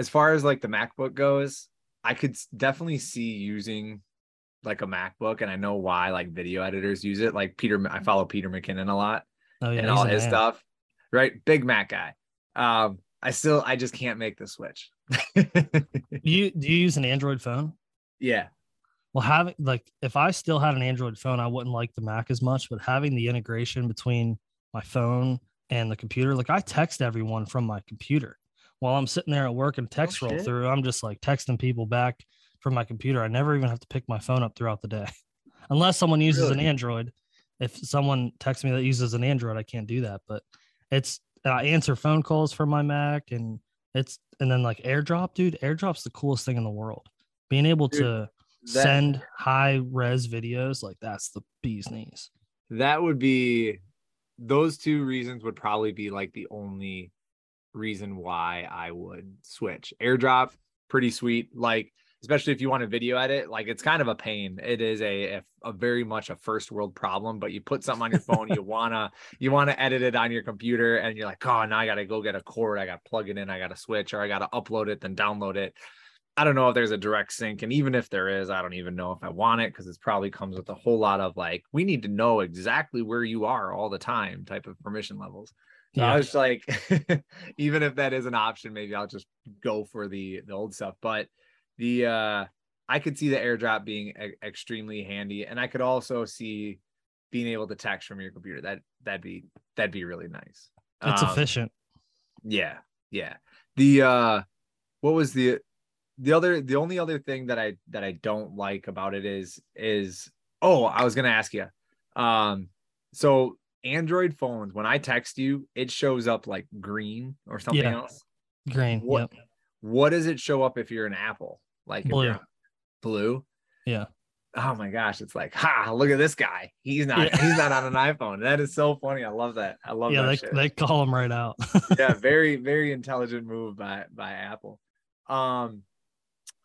as far as like the MacBook goes, I could definitely see using like a MacBook, and I know why like video editors use it. Like Peter, I follow Peter McKinnon a lot oh, yeah, and all his man. stuff. Right, big Mac guy. Um, I still, I just can't make the switch. you do you use an Android phone? Yeah. Well, having like if I still had an Android phone, I wouldn't like the Mac as much. But having the integration between my phone and the computer, like I text everyone from my computer while I'm sitting there at work and text oh, roll through. I'm just like texting people back from my computer. I never even have to pick my phone up throughout the day, unless someone uses really? an Android. If someone texts me that uses an Android, I can't do that. But it's I answer phone calls from my Mac, and it's and then like AirDrop, dude. AirDrop's the coolest thing in the world. Being able dude, to that, send high res videos, like that's the bee's knees. That would be those two reasons would probably be like the only reason why I would switch. AirDrop, pretty sweet. Like especially if you want to video edit like it's kind of a pain it is a, a, a very much a first world problem but you put something on your phone you wanna you wanna edit it on your computer and you're like oh now i gotta go get a cord i gotta plug it in i gotta switch or i gotta upload it then download it i don't know if there's a direct sync and even if there is i don't even know if i want it because it probably comes with a whole lot of like we need to know exactly where you are all the time type of permission levels so yeah. I was like, even if that is an option, maybe I'll just go for the the old stuff. But the uh I could see the airdrop being e- extremely handy, and I could also see being able to text from your computer. That that'd be that'd be really nice. That's um, efficient. Yeah, yeah. The uh, what was the the other the only other thing that I that I don't like about it is is oh I was gonna ask you, um, so Android phones when I text you it shows up like green or something yeah. else. Green. What yep. what does it show up if you're an Apple? Like blue. Blue. Yeah. Oh my gosh, it's like, ha, look at this guy. He's not yeah. he's not on an iPhone. That is so funny. I love that. I love yeah, that. they, they call him right out. yeah, very, very intelligent move by by Apple. Um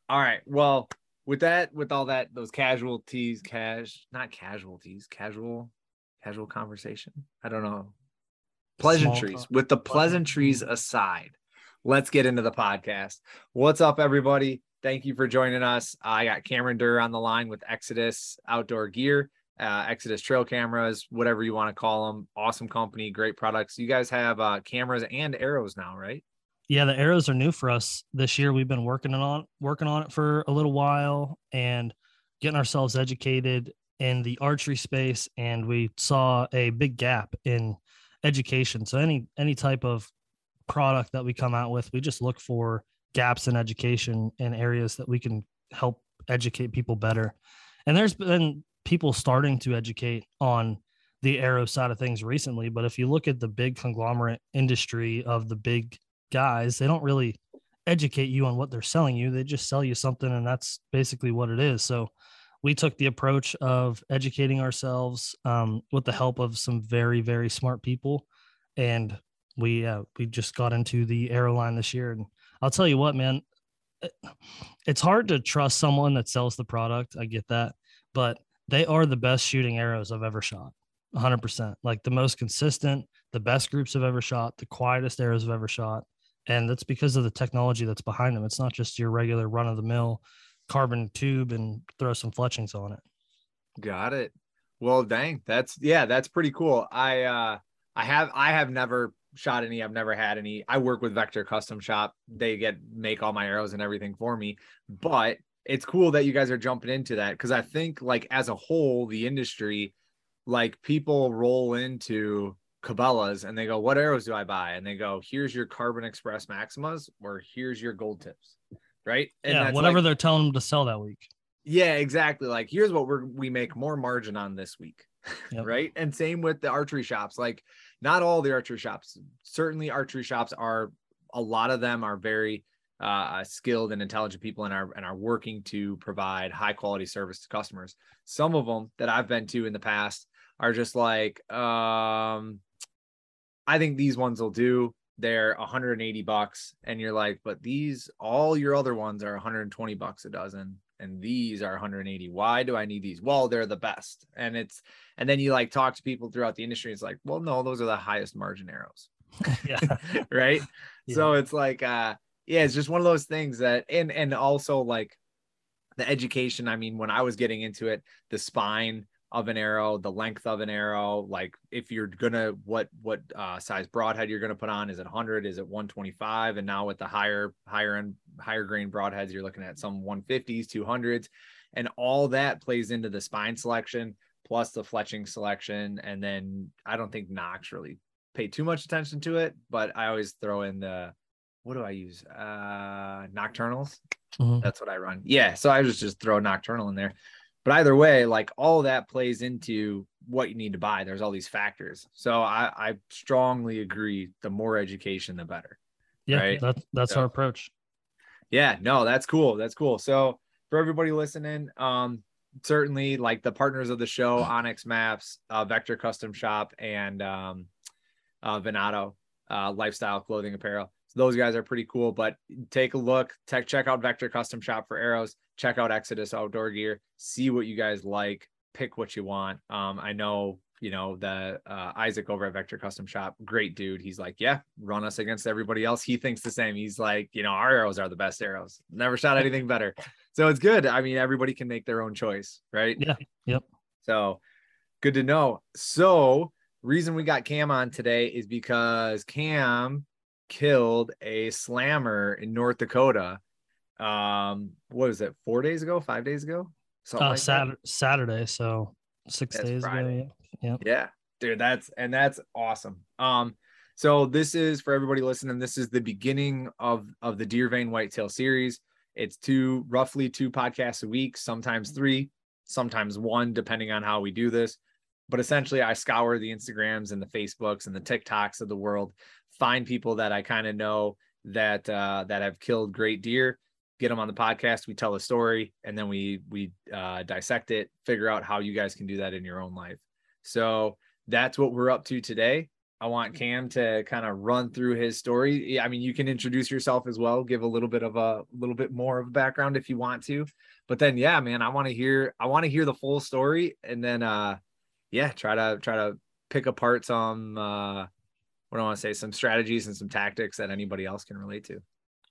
all right. Well, with that, with all that, those casualties, cash, not casualties, casual, casual conversation. I don't know. Pleasantries. With the pleasantries aside, let's get into the podcast. What's up, everybody? Thank you for joining us. I got Cameron Durr on the line with Exodus Outdoor Gear, uh, Exodus Trail Cameras, whatever you want to call them. Awesome company, great products. You guys have uh, cameras and arrows now, right? Yeah, the arrows are new for us this year. We've been working on working on it for a little while and getting ourselves educated in the archery space, and we saw a big gap in education. So any any type of product that we come out with, we just look for gaps in education and areas that we can help educate people better. And there's been people starting to educate on the arrow side of things recently, but if you look at the big conglomerate industry of the big guys, they don't really educate you on what they're selling you. They just sell you something and that's basically what it is. So we took the approach of educating ourselves um, with the help of some very, very smart people. And we uh, we just got into the arrow line this year, and I'll tell you what, man, it's hard to trust someone that sells the product. I get that, but they are the best shooting arrows I've ever shot. 100%. Like the most consistent, the best groups I've ever shot, the quietest arrows I've ever shot. And that's because of the technology that's behind them. It's not just your regular run of the mill carbon tube and throw some fletchings on it. Got it. Well, dang, that's yeah, that's pretty cool. I uh I have I have never shot any. I've never had any. I work with Vector Custom Shop. They get make all my arrows and everything for me. But it's cool that you guys are jumping into that because I think like as a whole, the industry, like people roll into Cabela's and they go, "What arrows do I buy?" And they go, "Here's your Carbon Express Maximas, or here's your Gold Tips." Right? And yeah, whatever like, they're telling them to sell that week. Yeah, exactly. Like here's what we're we make more margin on this week. Yep. right? And same with the archery shops. Like not all the archery shops, certainly archery shops are a lot of them are very uh, skilled and intelligent people and are and are working to provide high quality service to customers. Some of them that I've been to in the past are just like, um, I think these ones will do. They're 180 bucks, and you're like, but these all your other ones are 120 bucks a dozen and these are 180 why do i need these well they're the best and it's and then you like talk to people throughout the industry it's like well no those are the highest margin arrows yeah. right yeah. so it's like uh yeah, it's just one of those things that, and and also like the education. I mean, when I was getting into it, the spine of an arrow, the length of an arrow, like if you're gonna what what uh, size broadhead you're gonna put on, is it 100, is it 125, and now with the higher higher end higher grain broadheads, you're looking at some 150s, 200s, and all that plays into the spine selection plus the fletching selection, and then I don't think nocks really pay too much attention to it, but I always throw in the what do I use? Uh Nockturnals. Mm-hmm. That's what I run. Yeah. So I just just throw Nockturnal in there. But either way, like all that plays into what you need to buy. There's all these factors. So I, I strongly agree. The more education, the better. Yeah, right? that, that's so, our approach. Yeah, no, that's cool. That's cool. So for everybody listening, um, certainly like the partners of the show, onX Maps, uh, Vector Custom Shop, and um, uh, Venato uh, Lifestyle Clothing Apparel. So those guys are pretty cool. But take a look, tech, check out Vector Custom Shop for arrows check out Exodus Outdoor Gear, see what you guys like, pick what you want. Um, I know, you know, the uh, Isaac over at Vector Custom Shop, great dude. He's like, yeah, run us against everybody else. He thinks the same. He's like, you know, our arrows are the best arrows. Never shot anything better. So it's good. I mean, everybody can make their own choice, right? Yeah. Yep. So good to know. So reason we got Cam on today is because Cam killed a slammer in North Dakota um what was it four days ago five days ago? Something uh, like Saturday, Saturday so six that's days Friday. ago yeah. yeah. Yeah dude that's and that's awesome. Um so this is for everybody listening this is the beginning of of the deer vein whitetail series. It's two roughly two podcasts a week sometimes three sometimes one depending on how we do this. But essentially i scour the instagrams and the facebooks and the tiktoks of the world find people that i kind of know that uh that have killed great deer get them on the podcast we tell a story and then we we uh, dissect it figure out how you guys can do that in your own life. So that's what we're up to today. I want cam to kind of run through his story. I mean you can introduce yourself as well give a little bit of a little bit more of a background if you want to. But then yeah man i want to hear i want to hear the full story and then uh yeah try to try to pick apart some uh what do i want to say some strategies and some tactics that anybody else can relate to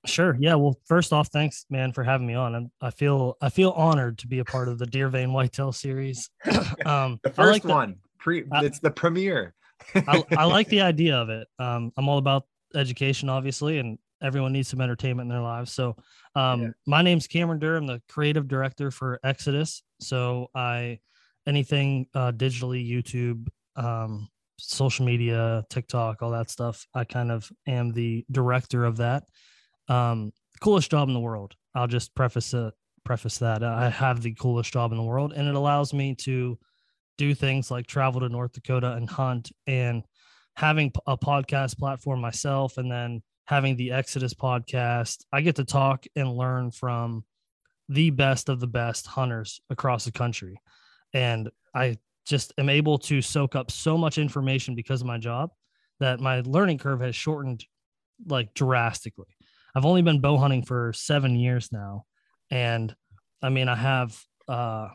Sure. Yeah. Well, first off, thanks, man, for having me on. I'm, i feel I feel honored to be a part of the Deer Vein Whitetail series. um, the first like one, pre, I, it's the premiere. I, I, like the idea of it. Um, I'm all about education, obviously, and everyone needs some entertainment in their lives. So, um, yeah. my name's Cameron Durr. I'm the creative director for Exodus. So, I anything uh, digitally, YouTube, um, social media, TikTok, all that stuff. I kind of am the director of that. Um, coolest job in the world. I'll just preface it, preface that I have the coolest job in the world, and it allows me to do things like travel to North Dakota and hunt, and having a podcast platform myself, and then having the Exodus podcast. I get to talk and learn from the best of the best hunters across the country, and I just am able to soak up so much information because of my job that my learning curve has shortened like drastically. I've only been bow hunting for seven years now, and I mean, I have uh,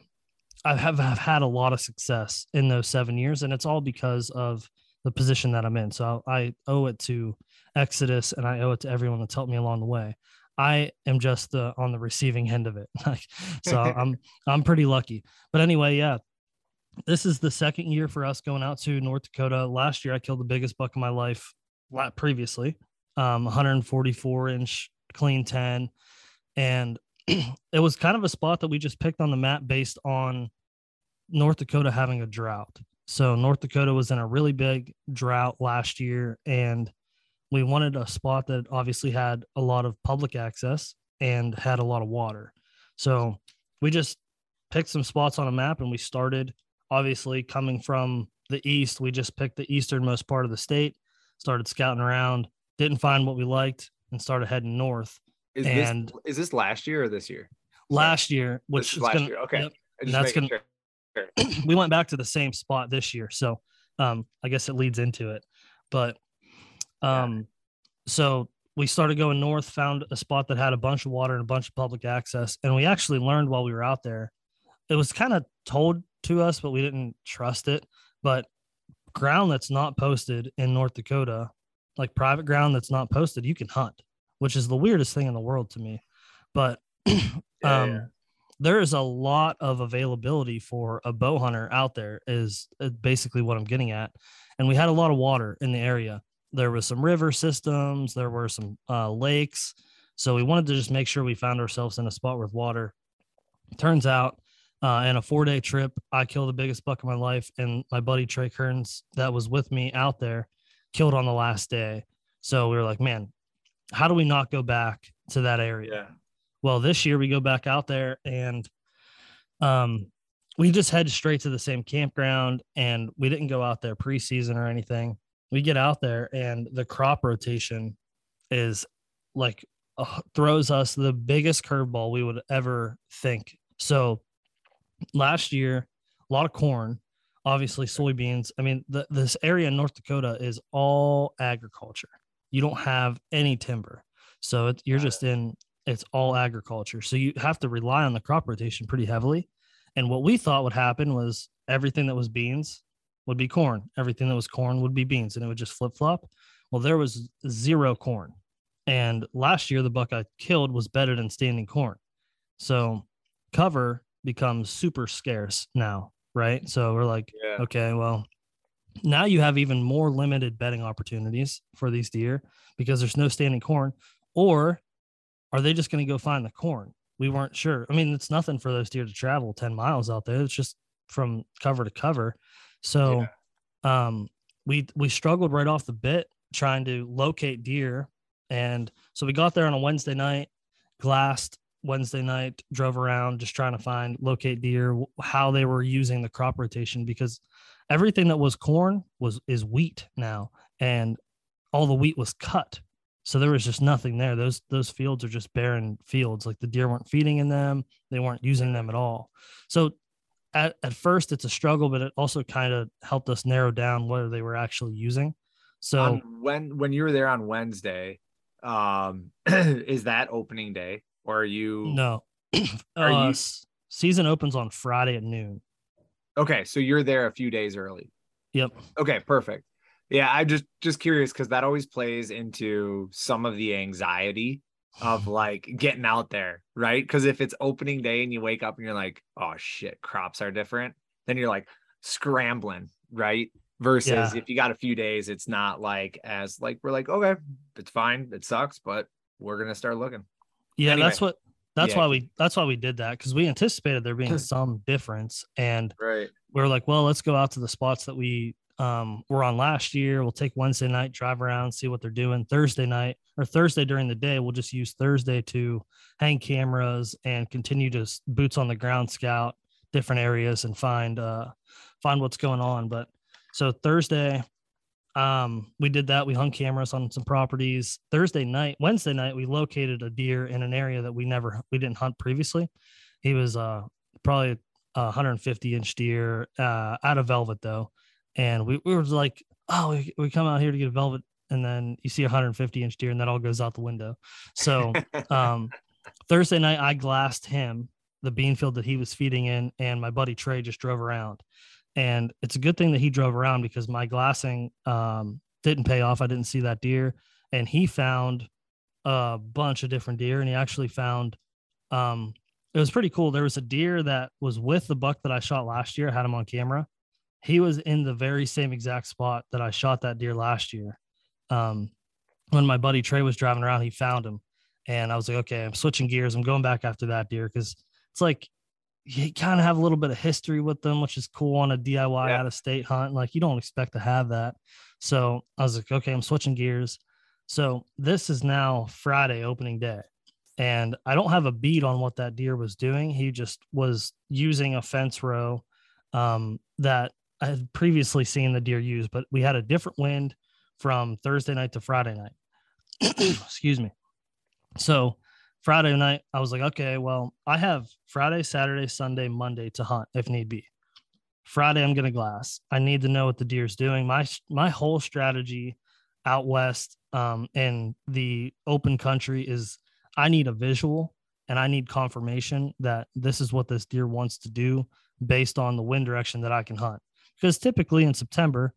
I have, have had a lot of success in those seven years, and it's all because of the position that I'm in. So I owe it to Exodus, and I owe it to everyone that's helped me along the way. I am just the, on the receiving end of it, so I'm I'm pretty lucky. But anyway, yeah, this is the second year for us going out to North Dakota. Last year, I killed the biggest buck of my life. Previously, um, 144 inch clean 10. And it was kind of a spot that we just picked on the map based on North Dakota having a drought. So North Dakota was in a really big drought last year, and we wanted a spot that obviously had a lot of public access and had a lot of water. So we just picked some spots on a map and we started obviously coming from the east. We just picked the easternmost part of the state, started scouting around, didn't find what we liked and started heading north. Is and this is this last year or this year? Last year, which is last gonna, year. Okay. Yep, that's gonna. Sure. we went back to the same spot this year, so um, I guess it leads into it. But um, yeah. so we started going north, found a spot that had a bunch of water and a bunch of public access, and we actually learned while we were out there. It was kind of told to us, but we didn't trust it. But ground that's not posted in North Dakota like private ground that's not posted, you can hunt. which is the weirdest thing in the world to me. But Yeah, um, yeah. there is a lot of availability for a bow hunter out there, is uh, basically what I'm getting at. And we had a lot of water in the area. There was some river systems, there were some uh, lakes. So we wanted to just make sure we found ourselves in a spot with water. Turns out, uh, in a four day trip, I killed the biggest buck of my life, and my buddy Trey Kearns, that was with me out there, killed on the last day. So we were like, man, how do we not go back to that area? Yeah. Well, this year we go back out there and um we just head straight to the same campground and we didn't go out there preseason or anything. We get out there and the crop rotation is like uh, throws us the biggest curveball we would ever think. So last year, a lot of corn, obviously soybeans. I mean, the, this area in North Dakota is all agriculture. You don't have any timber. So it, you're just in it's all agriculture. So you have to rely on the crop rotation pretty heavily. And what we thought would happen was everything that was beans would be corn, everything that was corn would be beans, and it would just flip flop. Well, there was zero corn. And last year, the buck I killed was better than standing corn. So cover becomes super scarce now, right? So we're like, Yeah. okay, well, now you have even more limited betting opportunities for these deer because there's no standing corn. Or are they just going to go find the corn? We weren't sure. I mean, it's nothing for those deer to travel 10 miles out there. It's just from cover to cover. So um we we struggled right off the bit trying to locate deer. And so we got there on a Wednesday night, glassed Wednesday night, drove around just trying to find locate deer, how they were using the crop rotation because everything that was corn was is wheat now and all the wheat was cut. So there was just nothing there. Those those fields are just barren fields. Like the deer weren't feeding in them. They weren't using them at all. So at, at first it's a struggle but it also kind of helped us narrow down what they were actually using. So when when you were there on Wednesday, um, is that opening day or are you no Are uh, you- season opens on friday at noon okay? So you're there a few days early. yep Okay, perfect. Yeah, I'm just just curious because that always plays into some of the anxiety of like getting out there, right? Because if it's opening day and you wake up and you're like, oh shit, crops are different, then you're like scrambling, right? Versus Yeah. if you got a few days, it's not like as like we're like, okay, it's fine, it sucks, but we're gonna start looking. Yeah, Anyway. that's what that's Yeah. why we that's why we did that because we anticipated there being some difference, and Right. we are like, well, let's go out to the spots that we um, were on last year. We'll take Wednesday night, drive around, see what they're doing. Thursday night or Thursday during the day, we'll just use Thursday to hang cameras and continue to boots on the ground scout different areas and find uh, find what's going on. But so Thursday, um, we did that. We hung cameras on some properties. Thursday night, Wednesday night, we located a deer in an area that we never we didn't hunt previously. He was uh probably a 150 inch deer uh out of velvet though. And we, we were like, oh, we, we come out here to get a velvet, and then you see a 150 inch deer, and that all goes out the window. So um Thursday night I glassed him the bean field that he was feeding in, and my buddy Trey just drove around. And it's a good thing that he drove around because my glassing um, didn't pay off. I didn't see that deer, and he found a bunch of different deer, and he actually found. Um, it was pretty cool. There was a deer that was with the buck that I shot last year. I had him on camera. He was in the very same exact spot that I shot that deer last year. Um, when my buddy Trey was driving around, he found him, and I was like, okay, I'm switching gears. I'm going back after that deer because it's like you kind of have a little bit of history with them, which is cool on a DIY Yeah. out of state hunt. Like you don't expect to have that. So I was like, okay, I'm switching gears. So this is now Friday opening day. And I don't have a beat on what that deer was doing. He just was using a fence row um, that I had previously seen the deer use, but we had a different wind from Thursday night to Friday night. Excuse me. So Friday night, I was like, okay, well, I have Friday, Saturday, Sunday, Monday to hunt if need be. Friday, I'm gonna glass. I need to know what the deer's doing. My my whole strategy out west um, in the open country is I need a visual and I need confirmation that this is what this deer wants to do based on the wind direction that I can hunt. Because typically in September,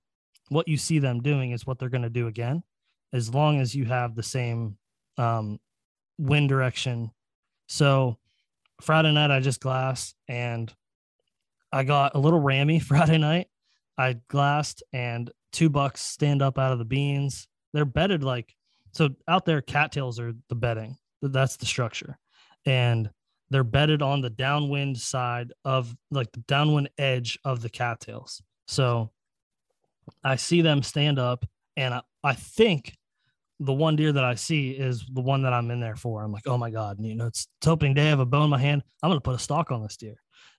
what you see them doing is what they're going to do again, as long as you have the same um, wind direction. So Friday night I just glassed and I got a little rammy Friday night. I glassed and two bucks stand up out of the beans. They're bedded like so out there. Cattails are the bedding. That's the structure, and they're bedded on the downwind side of like the downwind edge of the cattails. So I see them stand up, and I, I think the one deer that I see is the one that I'm in there for. I'm like, oh my god, you know, it's, it's opening day. I have a bow in my hand. I'm gonna put a stock on this deer,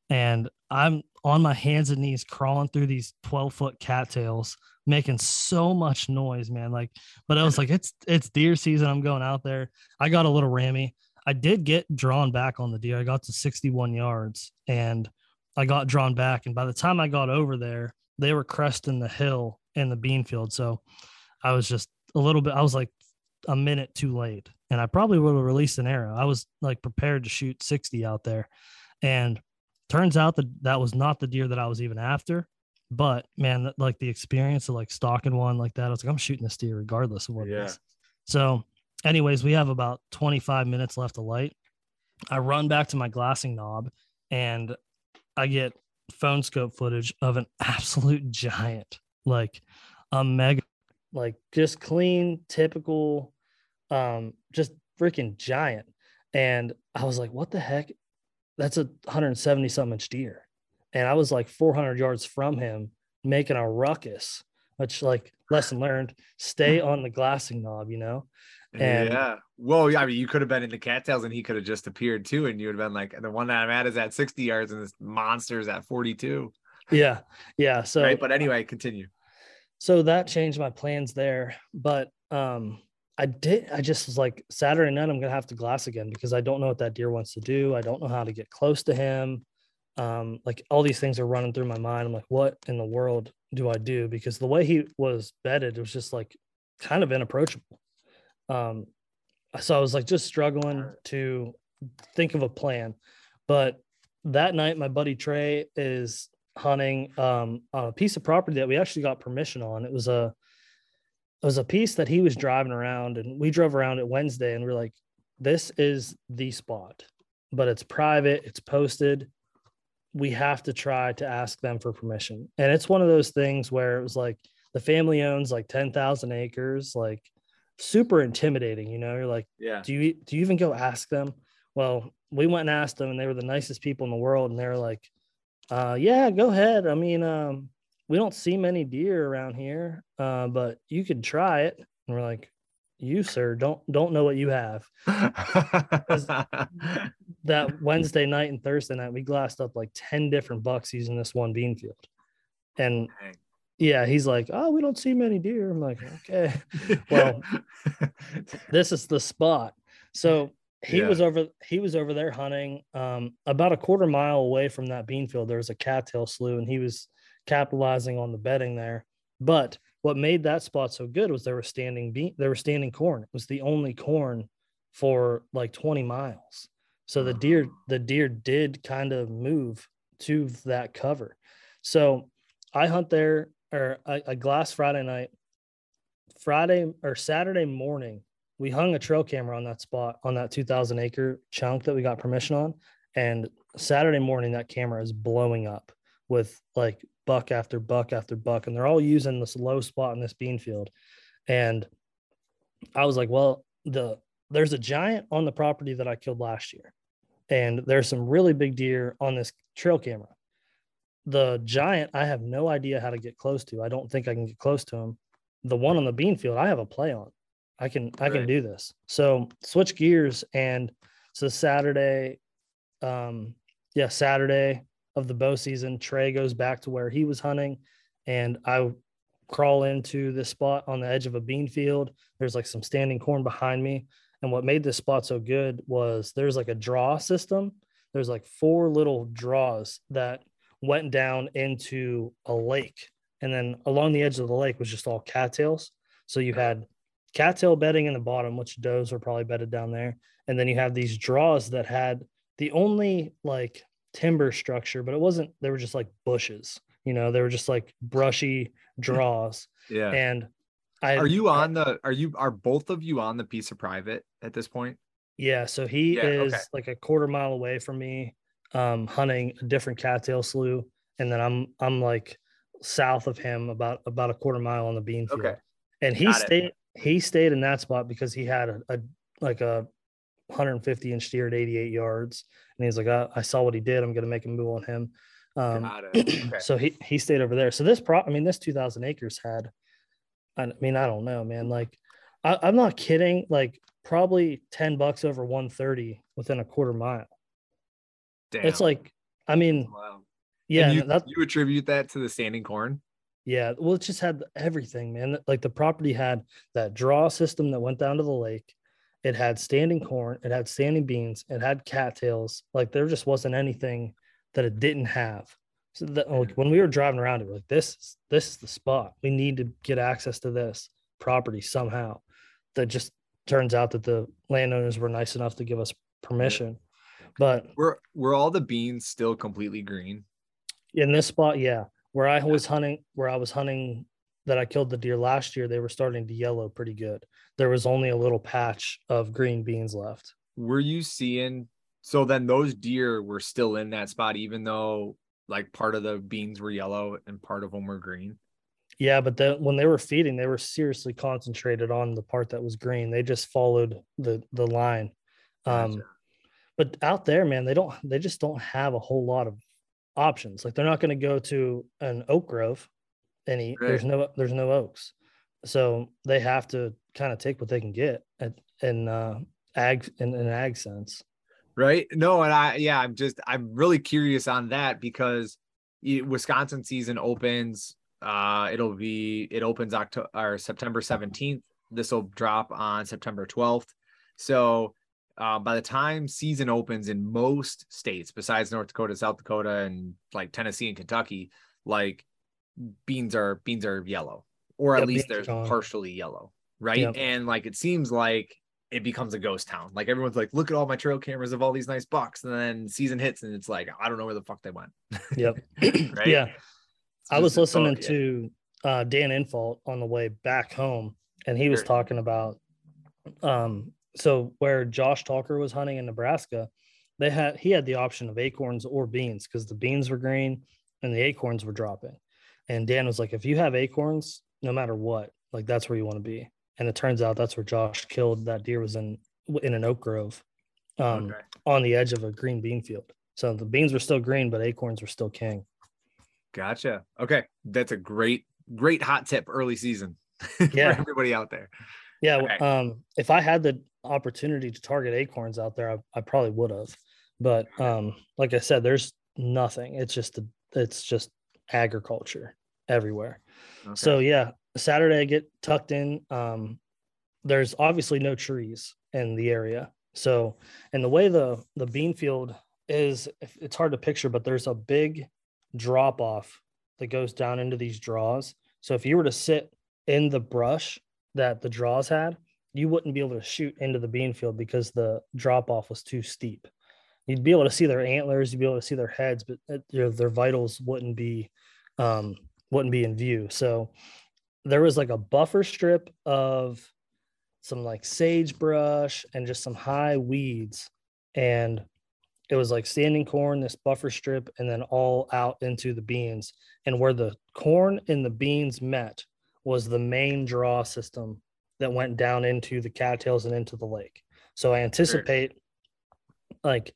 and I'm on my hands and knees crawling through these 12 foot cattails, making so much noise, man. Like, but I was like, it's it's deer season. I'm going out there. I got a little rammy. I did get drawn back on the deer. I got to 61 yards and I got drawn back. And by the time I got over there, they were cresting the hill in the bean field. So I was just a little bit, I was like a minute too late. And I probably would have released an arrow. I was like prepared to shoot 60 out there. And turns out that that was not the deer that I was even after. But man, like the experience of like stalking one like that, I was like, I'm shooting this deer regardless of what yeah. it is. So anyways, we have about 25 minutes left of light. I run back to my glassing knob and I get phone scope footage of an absolute giant, like a mega, like just clean, typical, um, just freaking giant. And I was like, what the heck? That's a 170 something inch deer. And I was like 400 yards from him making a ruckus, which, like, lesson learned, stay on the glassing knob, you know? And yeah. Well, yeah, I mean, you could have been in the cattails and he could have just appeared too. And you would have been like, the one that I'm at is at 60 yards and this monster is at 42. Yeah. Yeah. So, right. But anyway, continue. So that changed my plans there. But, um, I did. I just was like Saturday night. I'm gonna have to glass again because I don't know what that deer wants to do. I don't know how to get close to him. Um, like all these things are running through my mind. I'm like, what in the world do I do? Because the way he was bedded, it was just like kind of inapproachable. Um, so I was like just struggling to think of a plan. But that night, my buddy Trey is hunting um, on a piece of property that we actually got permission on. It was a it was a piece that he was driving around, and we drove around it Wednesday, and we are like, "This is the spot, but it's private. It's posted. We have to try to ask them for permission." And it's one of those things where it was like the family owns like ten thousand acres, like super intimidating. You know, you're like, yeah. Do you do you even go ask them? Well, we went and asked them, and they were the nicest people in the world, and they're like, uh, "Yeah, go ahead. I mean, um, we don't see many deer around here, uh, but you could try it." And we're like, "You, sir, don't don't know what you have." that Wednesday night and Thursday night, we glassed up like ten different bucks using this one bean field, and Dang yeah, he's like, oh, we don't see many deer. I'm like, okay, well, this is the spot. So he yeah. was over, he was over there hunting um, about a quarter mile away from that bean field. There was a cattail slough, and he was capitalizing on the bedding there. But what made that spot so good was there were standing bean, there were standing corn. It was the only corn for like 20 miles. So the deer, the deer did kind of move to that cover. So I hunt there or a, a glass Friday night. Friday or Saturday morning, we hung a trail camera on that spot on that 2000 acre chunk that we got permission on. And Saturday morning, that camera is blowing up with like buck after buck after buck. And they're all using this low spot in this bean field. And I was like, well, the there's a giant on the property that I killed last year. And there's some really big deer on this trail camera the giant, I have no idea how to get close to. I don't think I can get close to him. The one on the bean field, I have a play on. I can I can do this. So switch gears and so Saturday, um, yeah, Saturday of the bow season, Trey goes back to where he was hunting, and I crawl into this spot on the edge of a bean field. There's like some standing corn behind me. And what made this spot so good was there's like a draw system. There's like four little draws that went down into a lake. And then along the edge of the lake was just all cattails. So you had cattail bedding in the bottom, which does are probably bedded down there. And then you have these draws that had the only like timber structure, but it wasn't, they were just like bushes, you know, they were just like brushy draws. yeah. And I Are you I- on the? Are you? Are both of you on the piece of private at this point? Yeah, so he Yeah, is okay. like a quarter mile away from me, um, hunting a different cattail slough, and then I'm I'm like south of him about about a quarter mile on the bean field. Okay. And he Got it. He stayed in that spot because he had a, a like a 150 inch steer at 88 yards, and he's like, I, I saw what he did. I'm gonna make a move on him. Um, Okay. so he he stayed over there. So this pro, I mean, this 2,000 acres had, I mean, I don't know, man. Like, I, I'm not kidding. Like, probably 10 bucks over 130 within a quarter mile. Damn. It's like, I mean, wow. yeah, And you, you attribute that to the standing corn. Yeah. Well, it just had everything, man. Like the property had that draw system that went down to the lake. It had standing corn. It had standing beans. It had cattails. Like there just wasn't anything that it didn't have. So that like when we were driving around, it was like this is this is the spot. We need to get access to this property somehow. That just turns out that the landowners were nice enough to give us permission. But Were were all the beans still completely green? in this spot, yeah, where I was hunting, where I was hunting that I killed the deer last year, they were starting to yellow pretty good. There was only a little patch of green beans left. Were you seeing? So then those deer were still in that spot, even though like part of the beans were yellow and part of them were green. Yeah, but then when they were feeding, they were seriously concentrated on the part that was green. They just followed the the line. Um, Gotcha. but out there, man, they don't. They just don't have a whole lot of options. Like they're not going to go to an oak grove Any eat. There's no there's no oaks, so they have to kind of take what they can get at, in uh, ag in an ag sense. right no and i yeah i'm just i'm really curious on that because y- wisconsin season opens uh it'll be it opens october or september 17th this will drop on september 12th so uh, by the time season opens in most states besides north dakota south dakota and like tennessee and kentucky like beans are beans are yellow or at Yep, least they're gone. partially yellow right Yep. and like it seems like it becomes a ghost town. Like everyone's like, look at all my trail cameras of all these nice bucks. And then season hits and it's like, I don't know where the fuck they went. Yep. right. Yeah. It's I was listening yeah. to uh, Dan Infalt on the way back home, and he was Sure. talking about um, so where Josh Talker was hunting in Nebraska, they had he had the option of acorns or beans because the beans were green and the acorns were dropping. And Dan was like, if you have acorns, no matter what, like that's where you want to be. And it turns out that's where Josh killed that deer was in in an oak grove, um, Okay. on the edge of a green bean field. So the beans were still green, but acorns were still king. Gotcha. Okay. That's a great, great hot tip early season Yeah. for everybody out there. Yeah, Okay. um, if I had the opportunity to target acorns out there, I, I probably would have. But um, like I said, there's nothing. It's just it's just agriculture everywhere. Okay. So yeah, Saturday I get tucked in. Um, there's obviously no trees in the area. So and the way the the bean field is, it's hard to picture, but there's a big drop off that goes down into these draws. So if you were to sit in the brush that the draws had, you wouldn't be able to shoot into the bean field because the drop off was too steep. You'd be able to see their antlers, you'd be able to see their heads, but uh, their, their vitals wouldn't be um, wouldn't be in view. So there was like a buffer strip of some like sagebrush and just some high weeds, and it was like standing corn, this buffer strip, and then all out into the beans. And where the corn and the beans met was the main draw system that went down into the cattails and into the lake. So I anticipate like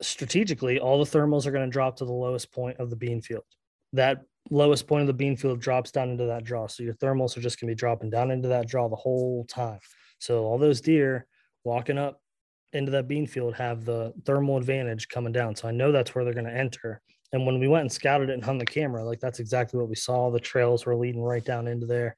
strategically all the thermals are going to drop to the lowest point of the bean field. That lowest point of the bean field drops down into that draw. So your thermals are just going to be dropping down into that draw the whole time. So all those deer walking up into that bean field have the thermal advantage coming down. So I know that's where they're going to enter. And when we went and scouted it and hung the camera, like that's exactly what we saw. The trails were leading right down into there.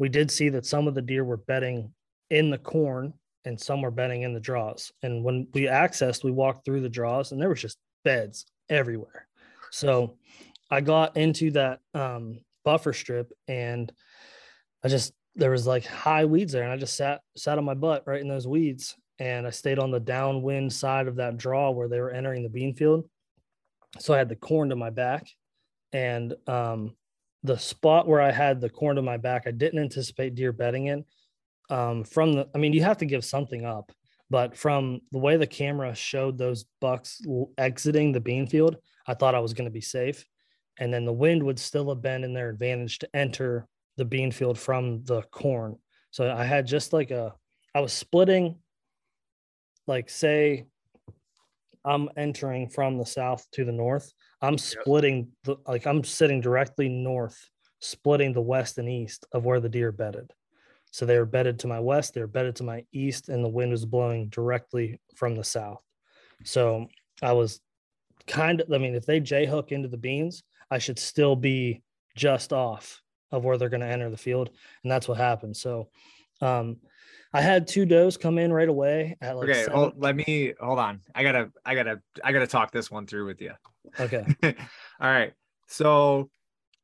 We did see that some of the deer were bedding in the corn and some were bedding in the draws. And when we accessed, we walked through the draws and there was just beds everywhere. So I got into that um, buffer strip and I just there was like high weeds there and I just sat sat on my butt right in those weeds and I stayed on the downwind side of that draw where they were entering the bean field. So I had the corn to my back and um the spot where I had the corn to my back, I didn't anticipate deer bedding in. Um, from the, I mean, you have to give something up, but from the way the camera showed those bucks exiting the bean field, I thought I was going to be safe. And then the wind would still have been in their advantage to enter the bean field from the corn. So I had just like a, I was splitting, like, say, I'm entering from the south to the north. I'm splitting the like I'm sitting directly north, splitting the west and east of where the deer bedded. So they were bedded to my west, they were bedded to my east, and the wind was blowing directly from the south. So I was kind of, I mean, if they J hook into the beans, I should still be just off of where they're going to enter the field. And that's what happened. So um, I had two does come in right away at like okay. Hold, let me hold on. I gotta, I gotta, I gotta talk this one through with you. Okay. All right. So,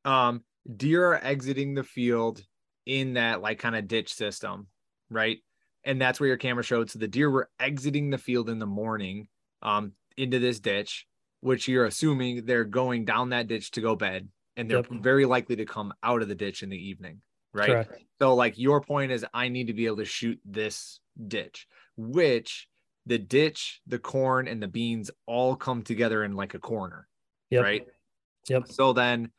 um, deer are exiting the field in that like kind of ditch system, right? And that's where your camera showed. So the deer were exiting the field in the morning, um, into this ditch, which you're assuming they're going down that ditch to go bed, and they're yep. very likely to come out of the ditch in the evening right? Correct. So like your point is I need to be able to shoot this ditch, which the ditch, the corn, and the beans all come together in like a corner. Yep. Right. Yep. So then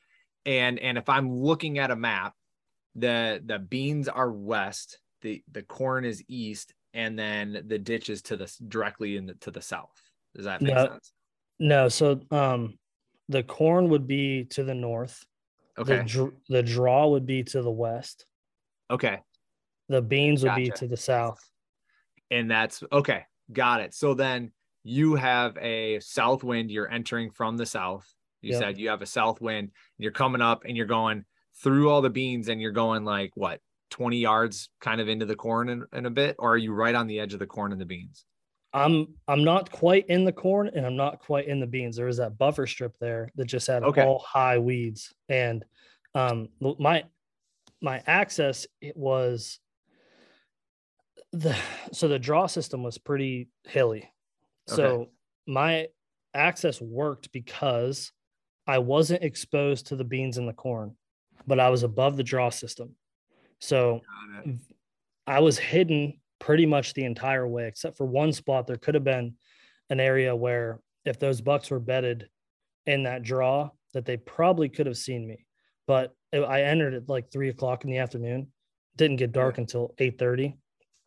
and and if I'm looking at a map, the the beans are west, the the corn is east, and then the ditch is to the directly in the, to the south. Does that make no, sense? No. So um the corn would be to the north Okay. The, the draw would be to the west. Okay. The beans would gotcha. be to the south. And that's okay. Got it. So then you have a south wind. You're entering from the south. You yep. said you have a south wind. You're coming up and you're going through all the beans and you're going like what 20 yards kind of into the corn in, in a bit, or are you right on the edge of the corn and the beans? I'm I'm not quite in the corn and I'm not quite in the beans. There was that buffer strip there that just had okay. all high weeds. And um my my access it was the so the draw system was pretty hilly. So okay. my access worked because I wasn't exposed to the beans and the corn, but I was above the draw system. So I was hidden pretty much the entire way, except for one spot. There could have been an area where if those bucks were bedded in that draw, that they probably could have seen me. But eh, I entered at like three o'clock in the afternoon. Didn't get dark yeah. until eight thirty.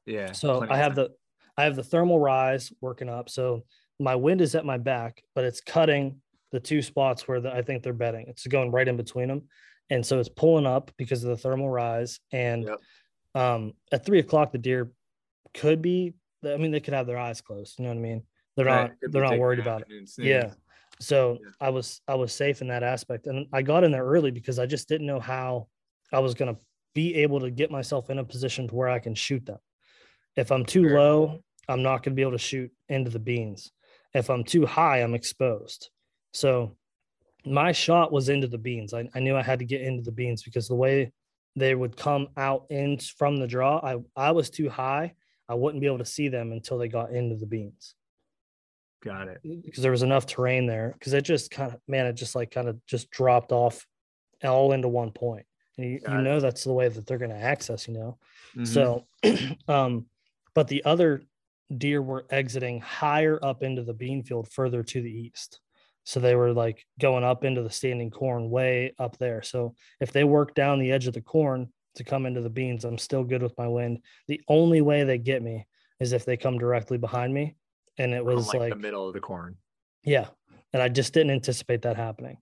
Yeah. So I have the I have the thermal rise working up. So my wind is at my back, but it's cutting the two spots where the, I think they're bedding. It's going right in between them, and so it's pulling up because of the thermal rise. And yep. um, at three o'clock, the deer could be. I mean, they could have their eyes closed. You know what I mean? They're right. not. They're not worried about it. Yeah. So yeah. I was I was safe in that aspect, and I got in there early because I just didn't know how I was going to be able to get myself in a position to where I can shoot them. If I'm too low, I'm not going to be able to shoot into the beans. If I'm too high, I'm exposed. So my shot was into the beans. I, I knew I had to get into the beans because the way they would come out in from the draw, I, I was too high I wouldn't be able to see them until they got into the beans. Got it. Because there was enough terrain there. Because it just kind of, man, it just like kind of just dropped off all into one point. And you, you know that's the way that they're going to access, you know. Mm-hmm. So, um, but the other deer were exiting higher up into the bean field, further to the east. So they were like going up into the standing corn way up there. So if they work down the edge of the corn, to come into the beans, I'm still good with my wind. The only way they get me is if they come directly behind me. And it was like, like, the middle of the corn. Yeah. And I just didn't anticipate that happening.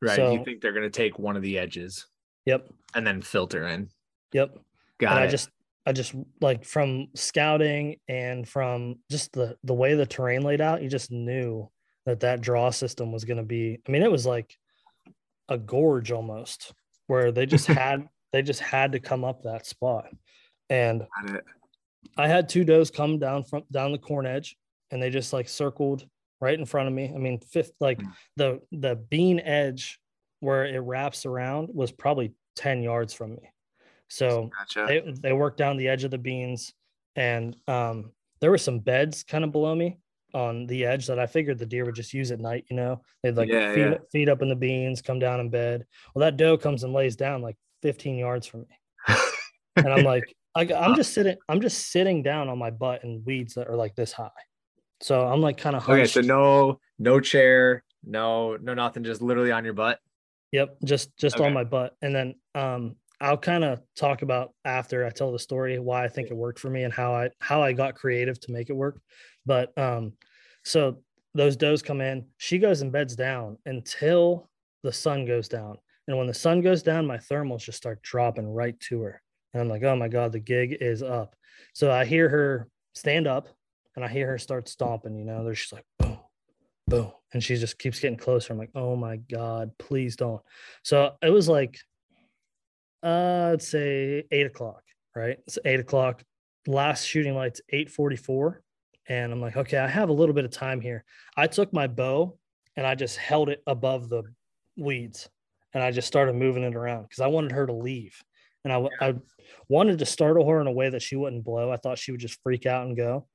Right. So, you think they're going to take one of the edges. Yep. And then filter in. Yep. Got and it. I just, I just like from scouting and from just the the way the terrain laid out, you just knew that that draw system was going to be. I mean, it was like a gorge almost, where they just had they just had to come up that spot. And I had two does come down from down the corn edge and they just like circled right in front of me. I mean, fifth like mm. the the bean edge where it wraps around was probably 10 yards from me. So gotcha. they, they worked down the edge of the beans and um, there were some beds kind of below me on the edge that I figured the deer would just use at night. You know, they'd like Yeah, feed, yeah. feed up in the beans, come down in bed. Well, that doe comes and lays down like 15 yards from me, and I'm like, I, I'm just sitting, I'm just sitting down on my butt in weeds that are like this high. So I'm like kind of okay, so no no chair, no no nothing, just literally on your butt. Yep, just just Okay. on my butt. And then um I'll kind of talk about after I tell the story why I think it worked for me and how I how I got creative to make it work. But um so those does come in, she goes and beds down until the sun goes down. And when the sun goes down, my thermals just start dropping right to her. And I'm like, oh my God, the gig is up. So I hear her stand up and I hear her start stomping, you know, there's just like boom, boom. And she just keeps getting closer. I'm like, oh my God, please don't. So it was like, uh, I'd say eight o'clock, right? It's eight o'clock. Last shooting light's 844. And I'm like, okay, I have a little bit of time here. I took my bow and I just held it above the weeds and I just started moving it around because I wanted her to leave. And I, I wanted to startle her in a way that she wouldn't blow. I thought she would just freak out and go.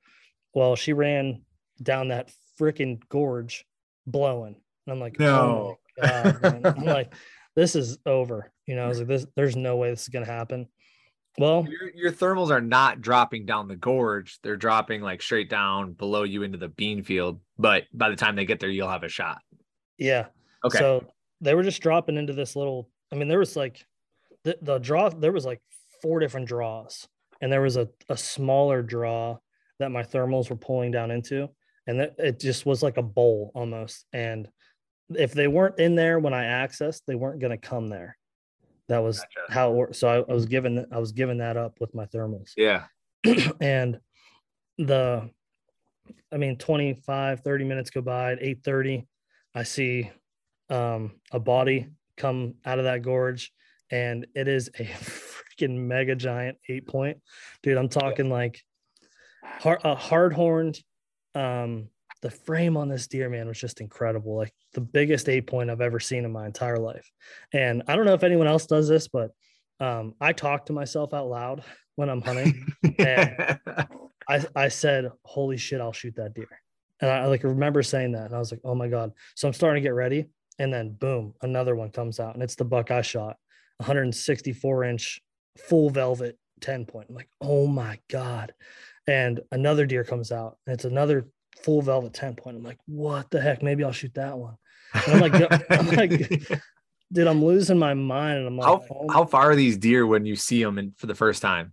Well, she ran down that freaking gorge blowing. And I'm like, oh my God, man. I'm like, this is over. You know, I was like, this, there's no way this is going to happen. Well, Your, your thermals are not dropping down the gorge; they're dropping like straight down below you into the bean field. But by the time they get there, you'll have a shot. yeah. Okay. So they were just dropping into this little. I mean, there was like the, the draw. There was like four different draws, and there was a, a smaller draw that my thermals were pulling down into, and that, it just was like a bowl almost. And if they weren't in there when I accessed, they weren't going to come there. That was Gotcha. how it worked. So I, I was given I was giving that up with my thermals. yeah. and the i mean 25 30 minutes go by at 8 30 i see um a body come out of that gorge and it is a freaking mega giant eight point dude i'm talking like hard, a hard horned um the frame on this deer man was just incredible like the biggest eight point i've ever seen in my entire life and i don't know if anyone else does this but um i talk to myself out loud when i'm hunting And- I, I said, holy shit, I'll shoot that deer. And I like remember saying that. And I was like, oh my God. So I'm starting to get ready. And then boom, another one comes out. And it's the buck I shot, 164 inch full velvet 10 point. I'm like, oh my God. And another deer comes out. And it's another full velvet 10 point. I'm like, what the heck? Maybe I'll shoot that one. And I'm like, I'm like, dude, I'm losing my mind. And I'm like, how oh, how far are these deer when you see them in, for the first time?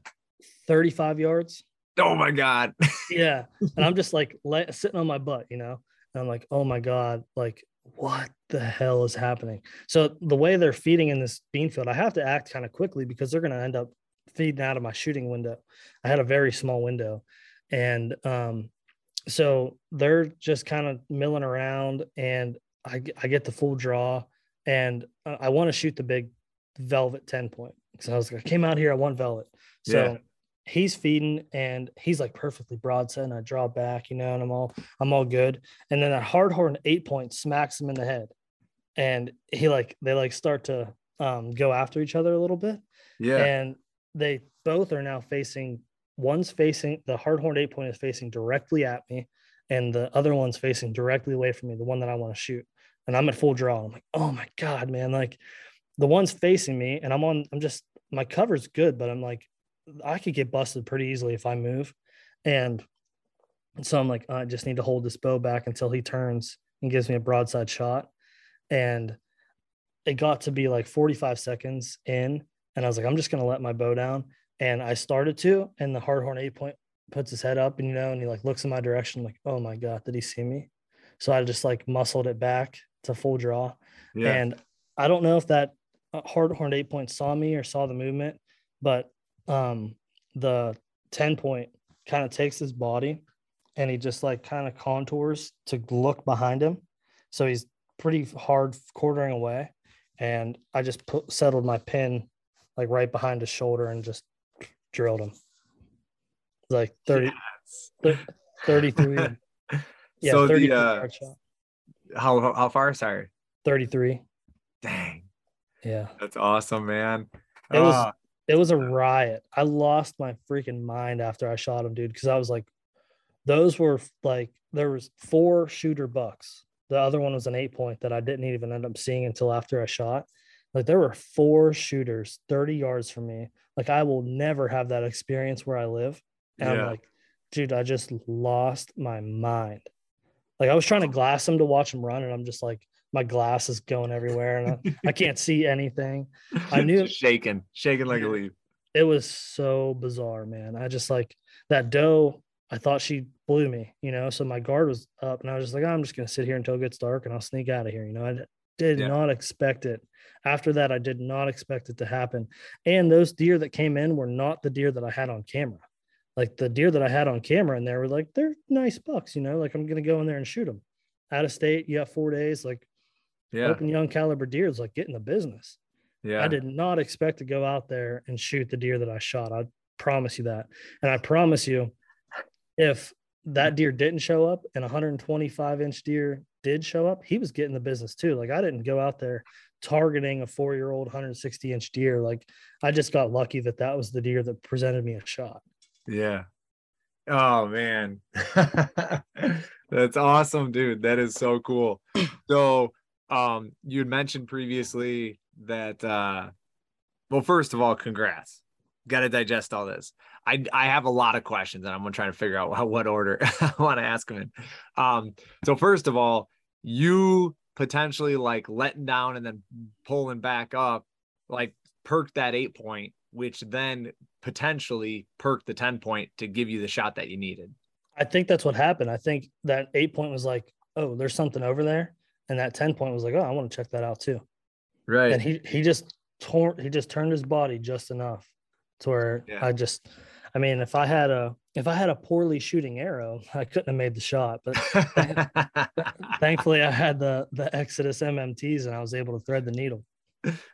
35 yards. Oh my god! yeah and i'm just like la- sitting on my butt you know and i'm like oh my god like what the hell is happening so the way they're feeding in this bean field i have to act kind of quickly because they're going to end up feeding out of my shooting window i had a very small window and um so they're just kind of milling around and I, I get the full draw and i want to shoot the big velvet 10 point because i was like i came out here i want velvet so Yeah. he's feeding and he's like perfectly broadside and I draw back, you know, and I'm all I'm all good. And then that hard horn eight point smacks him in the head. And he like they like start to um go after each other a little bit. Yeah. And they both are now facing one's facing the hard horn eight point is facing directly at me, and the other one's facing directly away from me, the one that I want to shoot. And I'm at full draw. I'm like, oh my God, man. Like the one's facing me, and I'm on, I'm just my cover's good, but I'm like, I could get busted pretty easily if I move. And so I'm like, I just need to hold this bow back until he turns and gives me a broadside shot. And it got to be like 45 seconds in. And I was like, I'm just going to let my bow down. And I started to, and the hard horn eight point puts his head up and, you know, and he like looks in my direction, like, oh my God, did he see me? So I just like muscled it back to full draw. yeah. And I don't know if that uh, hard horned eight point saw me or saw the movement, but um, the 10 point kind of takes his body and he just like kind of contours to look behind him. So he's pretty hard quartering away. And I just put, settled my pin like right behind his shoulder and just drilled him. Like 30, Yes. 33. Yeah, So the, 33 uh, yard shot. How how how far? Sorry. 33. Dang, Yeah. that's awesome, man. It was- Ah, it was a riot. I lost my freaking mind after I shot him, dude, because I was like, those were like there was four shooter bucks. The other one was an eight point that I didn't even end up seeing until after I shot. Like there were four shooters 30 yards from me. Like I will never have that experience where I live. And Yeah. I'm like, dude, I just lost my mind. Like I was trying to glass them to watch them run, and I'm just like, my glass is going everywhere, and I, I can't see anything. I knew- Just shaking, shaking like a leaf. It was so bizarre, man. I just like that doe. I thought she blew me, you know. So my guard was up, and I was just like, I'm just gonna sit here until it gets dark, and I'll sneak out of here. You know, I did Yeah. not expect it. After that, I did not expect it to happen. And those deer that came in were not the deer that I had on camera. Like the deer that I had on camera, in there were like, they're nice bucks, you know. Like I'm gonna go in there and shoot them. Out of state, you got four days. Like Yeah, open young caliber deer is like getting the business. yeah. I did not expect to go out there and shoot the deer that I shot. I promise you that. And I promise you, if that deer didn't show up and 125 inch deer did show up, he was getting the business too. Like I didn't go out there targeting a four year old 160 inch deer. Like I just got lucky that that was the deer that presented me a shot. Yeah. Oh man. That's awesome, dude. That is so cool. So um you mentioned previously that uh well first of all, congrats. Got to digest all this. I I have a lot of questions and I'm gonna try to figure out what order I want to ask them in. Um so first of all, you potentially like letting down and then pulling back up, like perked that eight point, which then potentially perked the 10 point to give you the shot that you needed. I think that's what happened. I think that eight point was like, oh, there's something over there. And that 10 point was like, oh, I want to check that out too. Right. and he he just tore he just turned his body just enough to where Yeah. I just I mean if I had a if I had a poorly shooting arrow I couldn't have made the shot but thankfully I had the the Exodus MMTs and I was able to thread the needle.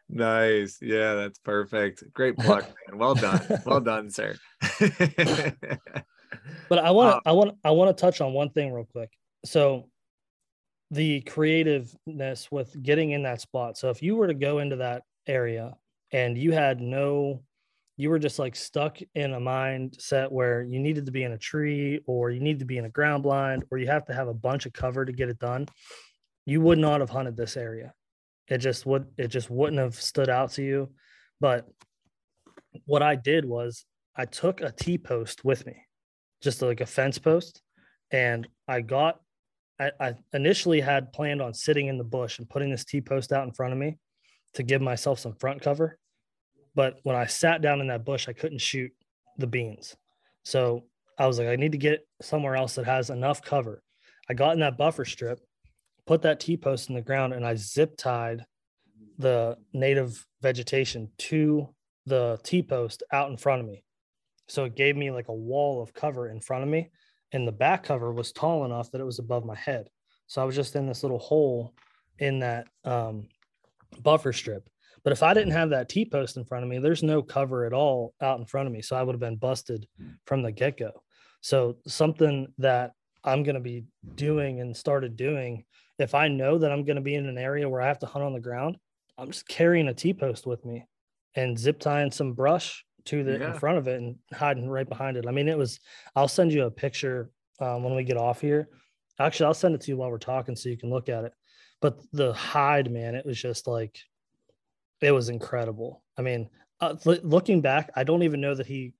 nice. Yeah, that's perfect. Great pluck, man. Well done. Well done, sir. But I want Uh, to I want I want to touch on one thing real quick. So the creativeness with getting in that spot. So if you were to go into that area and you had no you were just like stuck in a mindset where you needed to be in a tree or you need to be in a ground blind or you have to have a bunch of cover to get it done, you would not have hunted this area. It just would it just wouldn't have stood out to you. But what I did was I took a T post with me, just like a fence post, and I got. I, I initially had planned on sitting in the bush and putting this T post out in front of me to give myself some front cover. But when I sat down in that bush, I couldn't shoot the beans. So I was like, I need to get somewhere else that has enough cover. I got in that buffer strip, put that T post in the ground, and I zip tied the native vegetation to the T post out in front of me. So it gave me like a wall of cover in front of me. And the back cover was tall enough that it was above my head. So I was just in this little hole in that um, buffer strip. But if I didn't have that T post in front of me, there's no cover at all out in front of me. So I would have been busted from the get go. So something that I'm going to be doing and started doing, if I know that I'm going to be in an area where I have to hunt on the ground, I'm just carrying a T post with me and zip tying some brush to the Yeah. in front of it and hiding right behind it. I mean, it was. I'll send you a picture um, when we get off here. Actually, I'll send it to you while we're talking so you can look at it. But the hide, man, it was just like, it was incredible. I mean, uh, l- looking back, I don't even know that he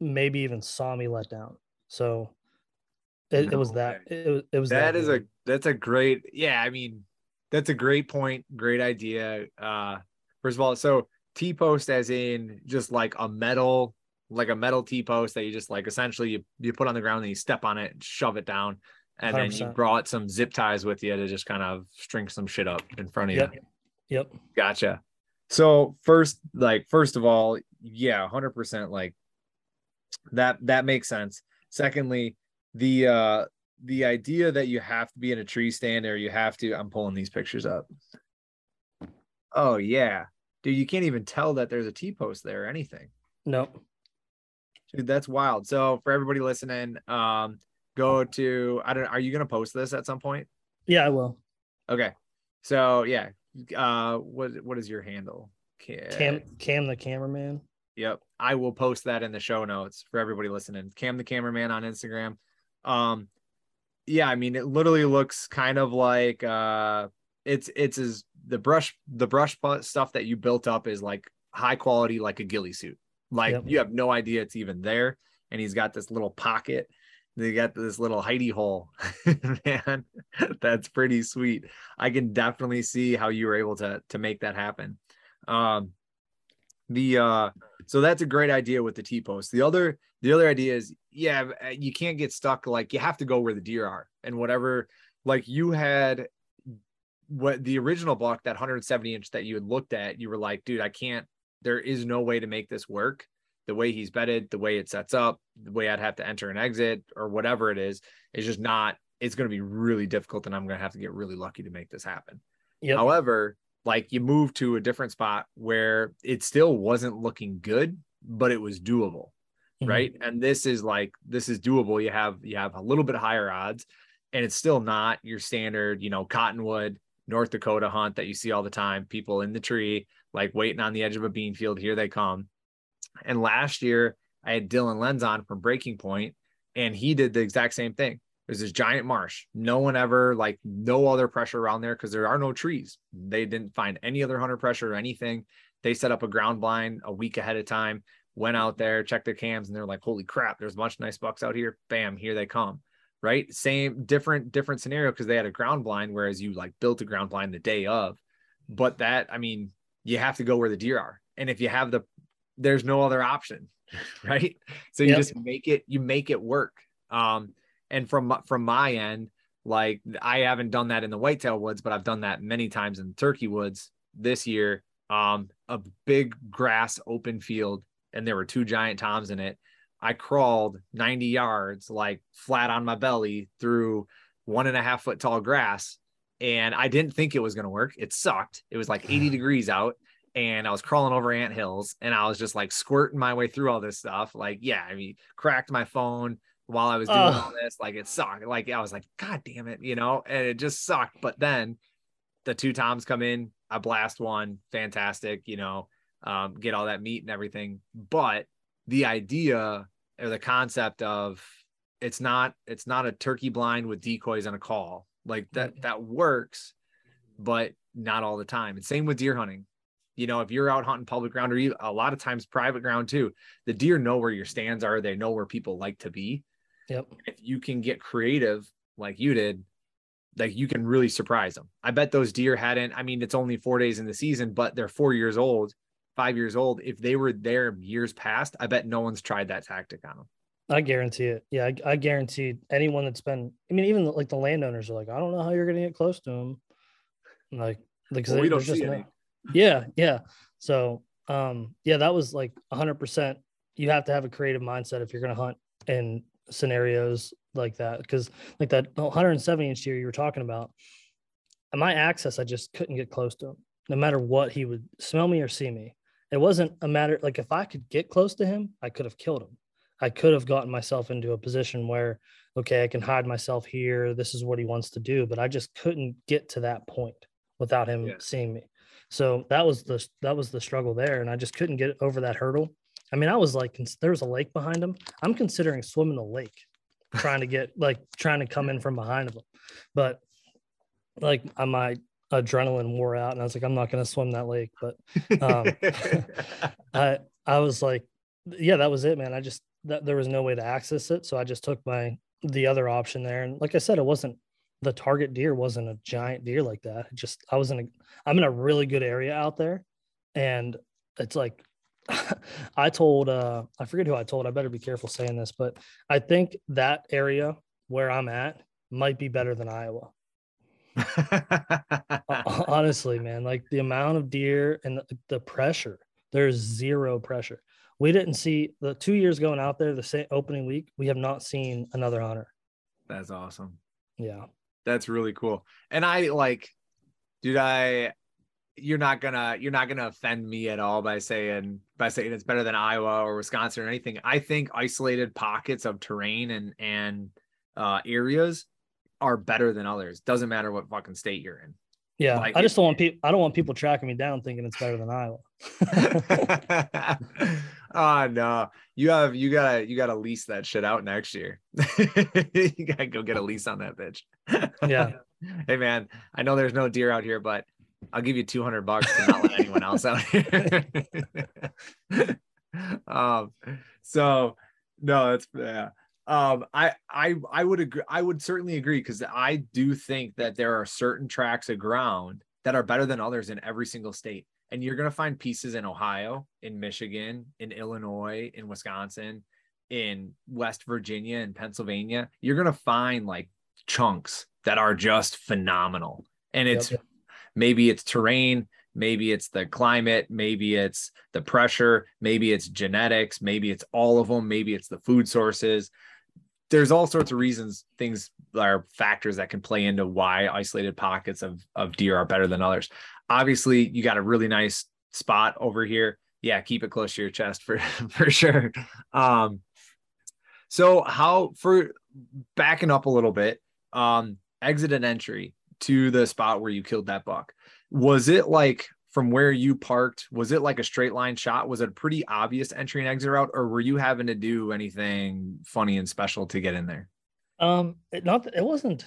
maybe even saw me let down. So it, it was No that. It, was- it was that is a that's a great yeah i mean that's a great point great idea uh first of all so t-post as in just like a metal like a metal t-post that you just like essentially you, you put on the ground and you step on it and shove it down and then you 100%. brought some zip ties with you to just kind of string some shit up in front of Yep. you Yep. gotcha so first like first of all yeah 100% like that that makes sense. Secondly the uh the idea that you have to be in a tree stand or you have to i'm pulling these pictures up. Oh yeah. Dude you can't even tell that there's a t-post there or anything. Nope. dude that's wild. So for everybody listening um go to i don't are you gonna post this at some point? Yeah, I will. okay. So yeah uh what what is your handle Ca- Cam Cam the cameraman. Yep. I will post that in the show notes for everybody listening. Cam the cameraman on Instagram. Um yeah, I mean, it literally looks kind of like uh, it's it's as the brush the brush stuff that you built up is like high quality, like a ghillie suit. Like yep. you have no idea it's even there, and he's got this little pocket. They got this little hidey hole, man. That's pretty sweet. I can definitely see how you were able to to make that happen. Um, the uh, so that's a great idea with the T post. The other the other idea is yeah, you can't get stuck. Like you have to go where the deer are, and whatever. Like you had what the original block that 170 inch that you had looked at, you were like, dude, I can't. There is no way to make this work. The way he's betted, the way it sets up, the way I'd have to enter and exit, or whatever it is, is just not. It's going to be really difficult, and I'm going to have to get really lucky to make this happen. Yep. However, like you move to a different spot where it still wasn't looking good, but it was doable. Mm-hmm. Right. And this is like, this is doable. You have, you have a little bit higher odds and it's still not your standard, you know, cottonwood, North Dakota hunt that you see all the time. People in the tree, like waiting on the edge of a bean field. Here they come. And last year, I had Dylan Lenz on from Breaking Point, and he did the exact same thing. There's this giant marsh. No one ever, like, no other pressure around there because there are no trees. They didn't find any other hunter pressure or anything. They set up a ground blind a week ahead of time, went out there, checked their cams, and they're like, holy crap, there's a bunch of nice bucks out here. Bam, here they come right? Same different different scenario because they had a ground blind, whereas you like built a ground blind the day of. But that, I mean, you have to go where the deer are, and if you have the, there's no other option, right? So you yep. just make it, you make it work. Um, and from from my end, like I haven't done that in the whitetail woods, but I've done that many times in the turkey woods this year. Um, a big grass open field, and there were two giant toms in it I crawled 90 yards, like flat on my belly through one and a half foot tall grass. And I didn't think it was going to work. It sucked. It was like 80 degrees out. And I was crawling over ant hills and I was just like squirting my way through all this stuff. Like, yeah, I mean, cracked my phone while I was doing all this. Like, it sucked. Like, I was like, God damn it, you know, and it just sucked. But then the two toms come in, I blast one, fantastic, you know, um, get all that meat and everything. But the idea or the concept of it's not it's not a turkey blind with decoys on a call like that mm-hmm. that works but not all the time and same with deer hunting you know if you're out hunting public ground or you, a lot of times private ground too the deer know where your stands are they know where people like to be yep if you can get creative like you did like you can really surprise them i bet those deer hadn't i mean it's only four days in the season but they're four years old five years old, if they were there years past, I bet no one's tried that tactic on them. I guarantee it. Yeah, I, I guarantee anyone that's been. I mean, even like the landowners are like, I don't know how you're going to get close to them. Like, like well, we don't see any. Yeah, yeah. So, um, yeah, that was like 100. percent You have to have a creative mindset if you're going to hunt in scenarios like that, because like that 170 inch deer you were talking about, my access, I just couldn't get close to him. No matter what, he would smell me or see me. It wasn't a matter like if I could get close to him, I could have killed him. I could have gotten myself into a position where, okay, I can hide myself here. This is what he wants to do, but I just couldn't get to that point without him yeah. seeing me. So that was the that was the struggle there, and I just couldn't get over that hurdle. I mean, I was like, there was a lake behind them. I'm considering swimming the lake, trying to get like trying to come in from behind of him, but like I might adrenaline wore out and I was like, I'm not going to swim that lake. But um, I, I was like, yeah, that was it, man. I just, that, there was no way to access it. So I just took my, the other option there. And like I said, it wasn't, the target deer wasn't a giant deer like that. It just, I was in a, I'm in a really good area out there. And it's like, I told, uh, I forget who I told, I better be careful saying this, but I think that area where I'm at might be better than Iowa. Honestly, man, like the amount of deer and the, the, pressure, there's zero pressure. We didn't see the two years going out there, the same opening week, we have not seen another hunter. That's awesome. Yeah. That's really cool. And I like, dude, I, you're not gonna you're not gonna offend me at all by saying by saying it's better than Iowa or Wisconsin or anything. I think isolated pockets of terrain and and uh, areas are better than others. Doesn't matter what fucking state you're in. Yeah, like I just don't want people. I don't want people tracking me down thinking it's better than Iowa. Oh no, you have you gotta you gotta lease that shit out next year. you gotta go get a lease on that bitch. Yeah. hey man, I know there's no deer out here, but I'll give you 200 bucks to not let anyone else out here. um, so no, that's yeah. Um, I I I would agree. I would certainly agree because I do think that there are certain tracks of ground that are better than others in every single state. And you're gonna find pieces in Ohio, in Michigan, in Illinois, in Wisconsin, in West Virginia, and Pennsylvania. You're gonna find like chunks that are just phenomenal. And it's yep. maybe it's terrain, maybe it's the climate, maybe it's the pressure, maybe it's genetics, maybe it's all of them, maybe it's the food sources there's all sorts of reasons things are factors that can play into why isolated pockets of, of deer are better than others obviously you got a really nice spot over here yeah keep it close to your chest for for sure um so how for backing up a little bit um exit and entry to the spot where you killed that buck was it like from where you parked, was it like a straight line shot? Was it a pretty obvious entry and exit route, or were you having to do anything funny and special to get in there? Um, it not it wasn't.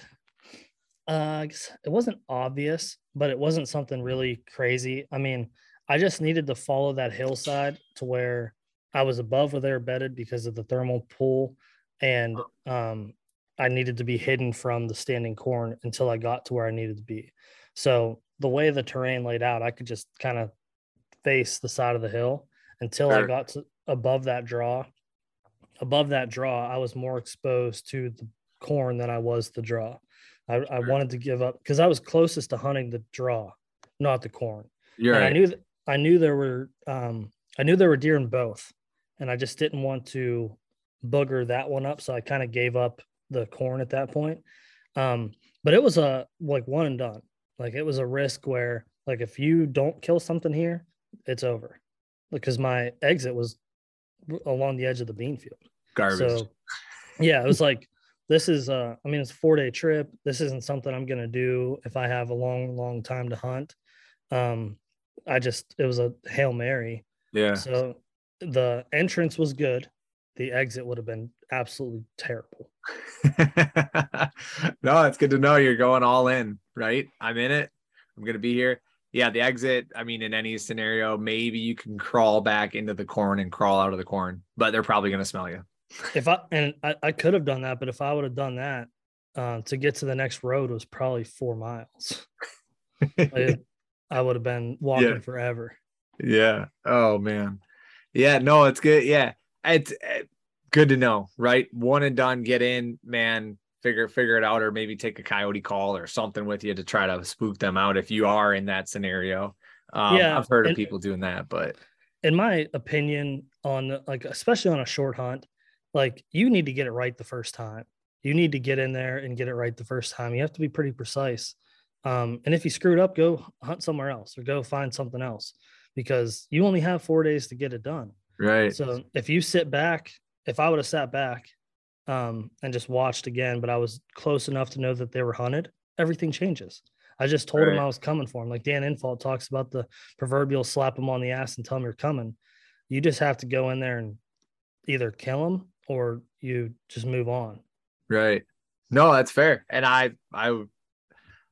Uh, it wasn't obvious, but it wasn't something really crazy. I mean, I just needed to follow that hillside to where I was above where they were bedded because of the thermal pool, and um, I needed to be hidden from the standing corn until I got to where I needed to be. So the way the terrain laid out, I could just kind of face the side of the hill until sure. I got to above that draw. Above that draw, I was more exposed to the corn than I was the draw. I. I wanted to give up because I was closest to hunting the draw, not the corn. Yeah, right. I knew that I knew there were um, I knew there were deer in both, and I just didn't want to booger that one up. So I kind of gave up the corn at that point. Um, but it was a like one and done. Like it was a risk where like if you don't kill something here, it's over. Because my exit was along the edge of the bean field. Garbage. So yeah, it was like this is uh I mean it's a four day trip. This isn't something I'm gonna do if I have a long, long time to hunt. Um I just it was a Hail Mary. Yeah. So the entrance was good. The exit would have been absolutely terrible. no, it's good to know you're going all in, right? I'm in it. I'm going to be here. Yeah, the exit, I mean, in any scenario, maybe you can crawl back into the corn and crawl out of the corn, but they're probably going to smell you. If I, and I, I could have done that, but if I would have done that, uh, to get to the next road was probably four miles. I would have been walking yeah. forever. Yeah. Oh, man. Yeah. No, it's good. Yeah. It's, good to know, right? One and done, get in, man, figure figure it out, or maybe take a coyote call or something with you to try to spook them out if you are in that scenario. Um, yeah, I've heard of people doing that, but in my opinion, on like especially on a short hunt, like you need to get it right the first time. You need to get in there and get it right the first time. You have to be pretty precise. Um, and if you screwed up, go hunt somewhere else or go find something else because you only have four days to get it done. Right. So if you sit back if I would have sat back um, and just watched again, but I was close enough to know that they were hunted, everything changes. I just told right. him I was coming for him. Like Dan Infalt talks about the proverbial slap him on the ass and tell him you're coming. You just have to go in there and either kill him or you just move on. Right. No, that's fair. And I, I,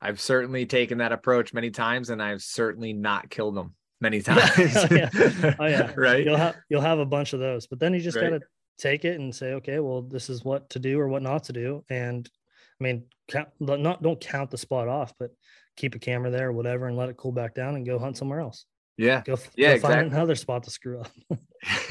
I've certainly taken that approach many times, and I've certainly not killed them many oh, times. oh, yeah. Oh, yeah. right. You'll have you'll have a bunch of those, but then you just right. gotta take it and say, okay, well, this is what to do or what not to do. And I mean, count, not don't count the spot off, but keep a camera there or whatever and let it cool back down and go hunt somewhere else. Yeah. Go, yeah, go exactly. find another spot to screw up.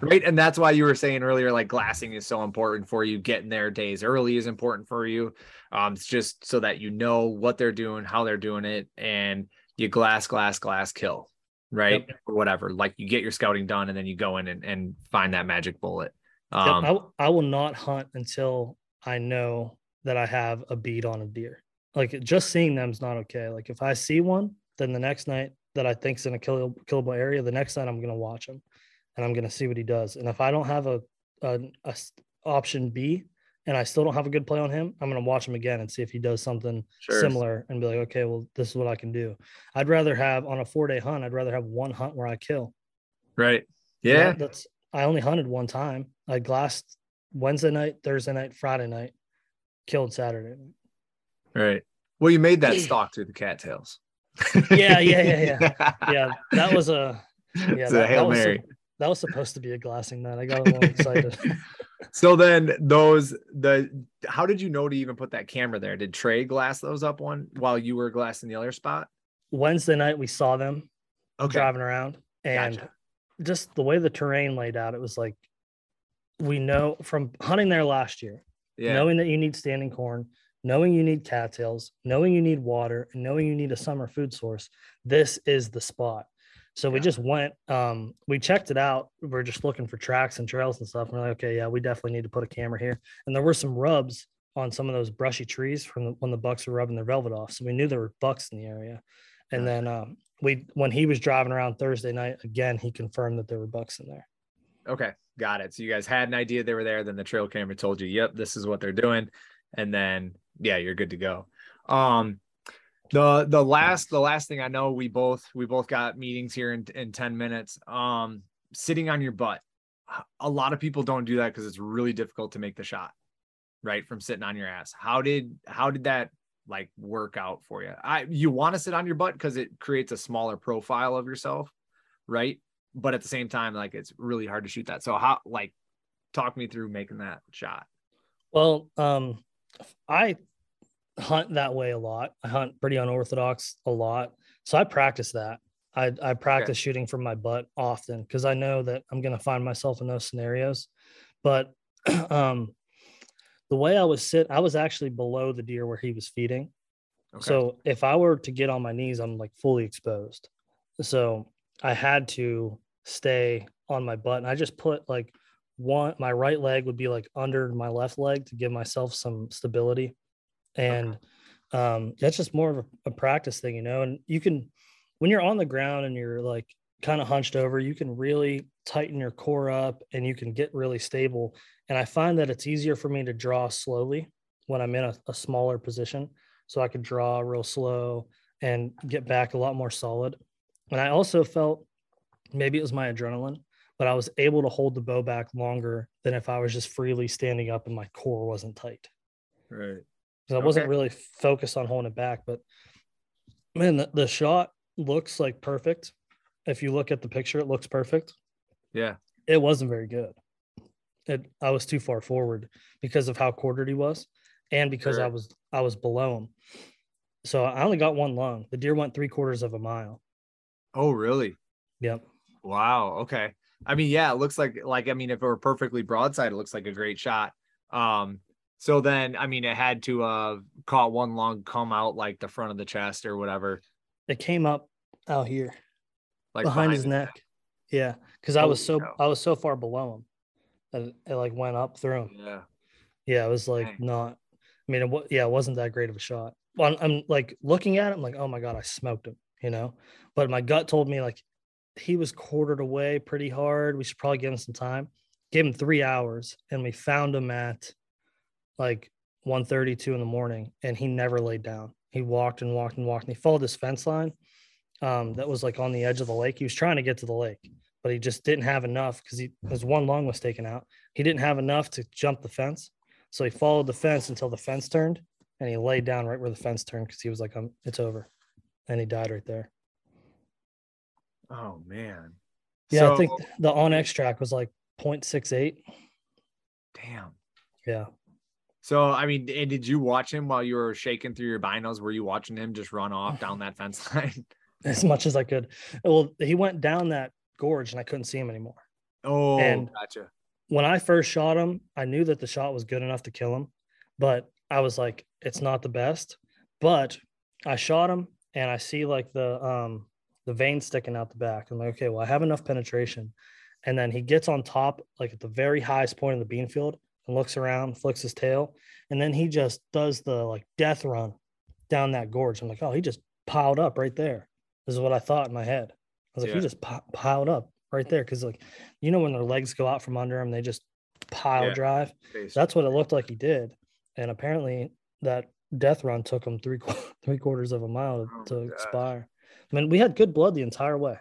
right. And that's why you were saying earlier, like glassing is so important for you. Getting there days early is important for you. Um, it's just so that you know what they're doing, how they're doing it, and you glass, glass, glass, kill right yep. or whatever like you get your scouting done and then you go in and, and find that magic bullet um, yep. I, I will not hunt until i know that i have a bead on a deer like just seeing them is not okay like if i see one then the next night that i think's in a kill, killable area the next night i'm going to watch him and i'm going to see what he does and if i don't have a, a, a option b and I still don't have a good play on him, I'm going to watch him again and see if he does something sure. similar and be like, okay, well, this is what I can do. I'd rather have on a four day hunt, I'd rather have one hunt where I kill. Right. Yeah. that's I only hunted one time. I glassed Wednesday night, Thursday night, Friday night, killed Saturday. night. Right. Well, you made that stalk through the cattails. Yeah, yeah, yeah, yeah. Yeah, that was a yeah, It's that, a Hail that was, Mary. That was supposed to be a glassing night. I got a little excited. So then those the how did you know to even put that camera there? Did Trey glass those up one while you were glassing the other spot? Wednesday night we saw them Okay. driving around and Gotcha. just the way the terrain laid out, it was like we know from hunting there last year, Yeah. knowing that you need standing corn, knowing you need cattails, knowing you need water, and knowing you need a summer food source, this is the spot. So we just went, um, we checked it out. We're just looking for tracks and trails and stuff. And we're like, okay, yeah, we definitely need to put a camera here. And there were some rubs on some of those brushy trees from the, when the bucks were rubbing their velvet off. So we knew there were bucks in the area. And then um, we, when he was driving around Thursday night, again, he confirmed that there were bucks in there. Okay, got it. So you guys had an idea they were there. Then the trail camera told you, "Yep, this is what they're doing," and then yeah, you're good to go. Um, the the last the last thing I know, we both we both got meetings here in in ten minutes. Um, sitting on your butt. A lot of people don't do that because it's really difficult to make the shot, right? From sitting on your ass. How did how did that like work out for you? I you want to sit on your butt because it creates a smaller profile of yourself, right? but at the same time, like it's really hard to shoot that. So how like talk me through making that shot. Well, um, I hunt that way a lot. I hunt pretty unorthodox a lot. So I practice that. I, I practice shooting from my butt often because I know that I'm going to find myself in those scenarios. But um, the way I was sit, I was actually below the deer where he was feeding. Okay. So if I were to get on my knees, I'm like fully exposed. So I had to stay on my butt. And I just put like one, my right leg would be like under my left leg to give myself some stability. And um, that's just more of a, practice thing, you know. And you can, when you're on the ground and you're like kind of hunched over, you can really tighten your core up and you can get really stable. And I find that it's easier for me to draw slowly when I'm in a, a smaller position. So I could draw real slow and get back a lot more solid. And I also felt maybe it was my adrenaline, but I was able to hold the bow back longer than if I was just freely standing up and my core wasn't tight. right. Because I wasn't Okay. really focused on holding it back. But man, the, the shot looks like perfect. If you look at the picture, it looks perfect. Yeah. It wasn't very good. It I was too far forward because of how quartered he was, and because I was I was below him. So I only got one lung. The deer went three quarters of a mile. Oh, really? Yep. Wow. Okay. I mean, yeah, it looks like like I mean, if it were perfectly broadside, it looks like a great shot. Um, so then I mean, it had to uh caught one lung come out like the front of the chest or whatever, It came up out here like behind his the- neck. Yeah, because I was so cow. I was so far below him that it, it like went up through him. Yeah. Yeah, it was like Dang. not. I mean, it, yeah, it wasn't that great of a shot. Well, I'm, I'm like looking at him, like, oh my god, I smoked him, you know. But my gut told me like he was quartered away pretty hard. We should probably give him some time. Gave him three hours, and we found him at like 1.32 in the morning, and he never laid down. He walked and walked and walked, and he followed this fence line um, that was like on the edge of the lake. He was trying to get to the lake, but he just didn't have enough because he his one lung was taken out. He didn't have enough to jump the fence, so he followed the fence until the fence turned, and he laid down right where the fence turned because he was like, um, "It's over," and he died right there. Oh man. Yeah, I think So- the onX track was like 0.68. Damn. Yeah, So I mean, and did you watch him while you were shaking through your binos? Were you watching him just run off down that fence line? as much as I could. Well, he went down that gorge, and I couldn't see him anymore. Oh, And- gotcha. when I first shot him, I knew that the shot was good enough to kill him, but I was like, it's not the best. But I shot him and I see like the um the vein sticking out the back. I'm like, okay, well, I have enough penetration. And then he gets on top, like at the very highest point of the bean field, and looks around, flicks his tail, and then he just does the like death run down that gorge. I'm like, oh, he just piled up right there. This is what I thought in my head. I was like, Yeah. he just pi- piled up right there because like you know when their legs go out from under them, they just pile Yeah. drive. Face. That's what it looked like he did, and apparently that death run took him three three quarters of a mile Oh to, my to gosh. expire. I mean, we had good blood the entire way.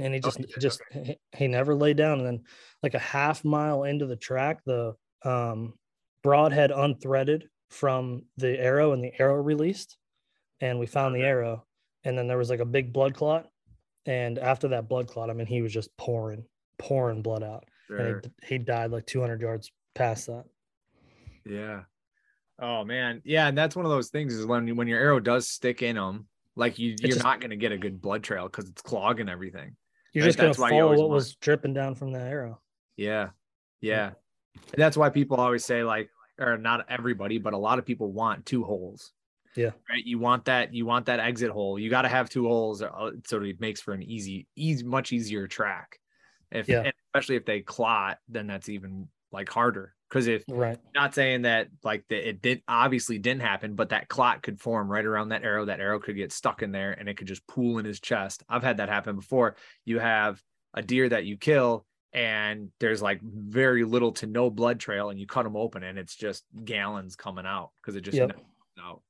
And he just oh, just okay. he, he never laid down. And then like a half mile into the track, the um, broadhead unthreaded from the arrow, and the arrow released, and we found the arrow. And then there was like a big blood clot, and after that blood clot, I mean, he was just pouring, pouring blood out, sure. and he, he died like 200 yards past that. Yeah. Oh man, yeah, and that's one of those things is when when your arrow does stick in them, like you you're just, not going to get a good blood trail because it's clogging everything. You're just going to follow what want. was dripping down from the arrow. Yeah, yeah, and that's why people always say like, or not everybody, but a lot of people want two holes. Yeah. Right. You want that. You want that exit hole. You got to have two holes, uh, so it makes for an easy, easy, much easier track. If yeah. especially if they clot, then that's even like harder. Because if right, not saying that like that it did obviously didn't happen, but that clot could form right around that arrow. That arrow could get stuck in there and it could just pool in his chest. I've had that happen before. You have a deer that you kill and there's like very little to no blood trail and you cut them open and it's just gallons coming out because it just yep. out.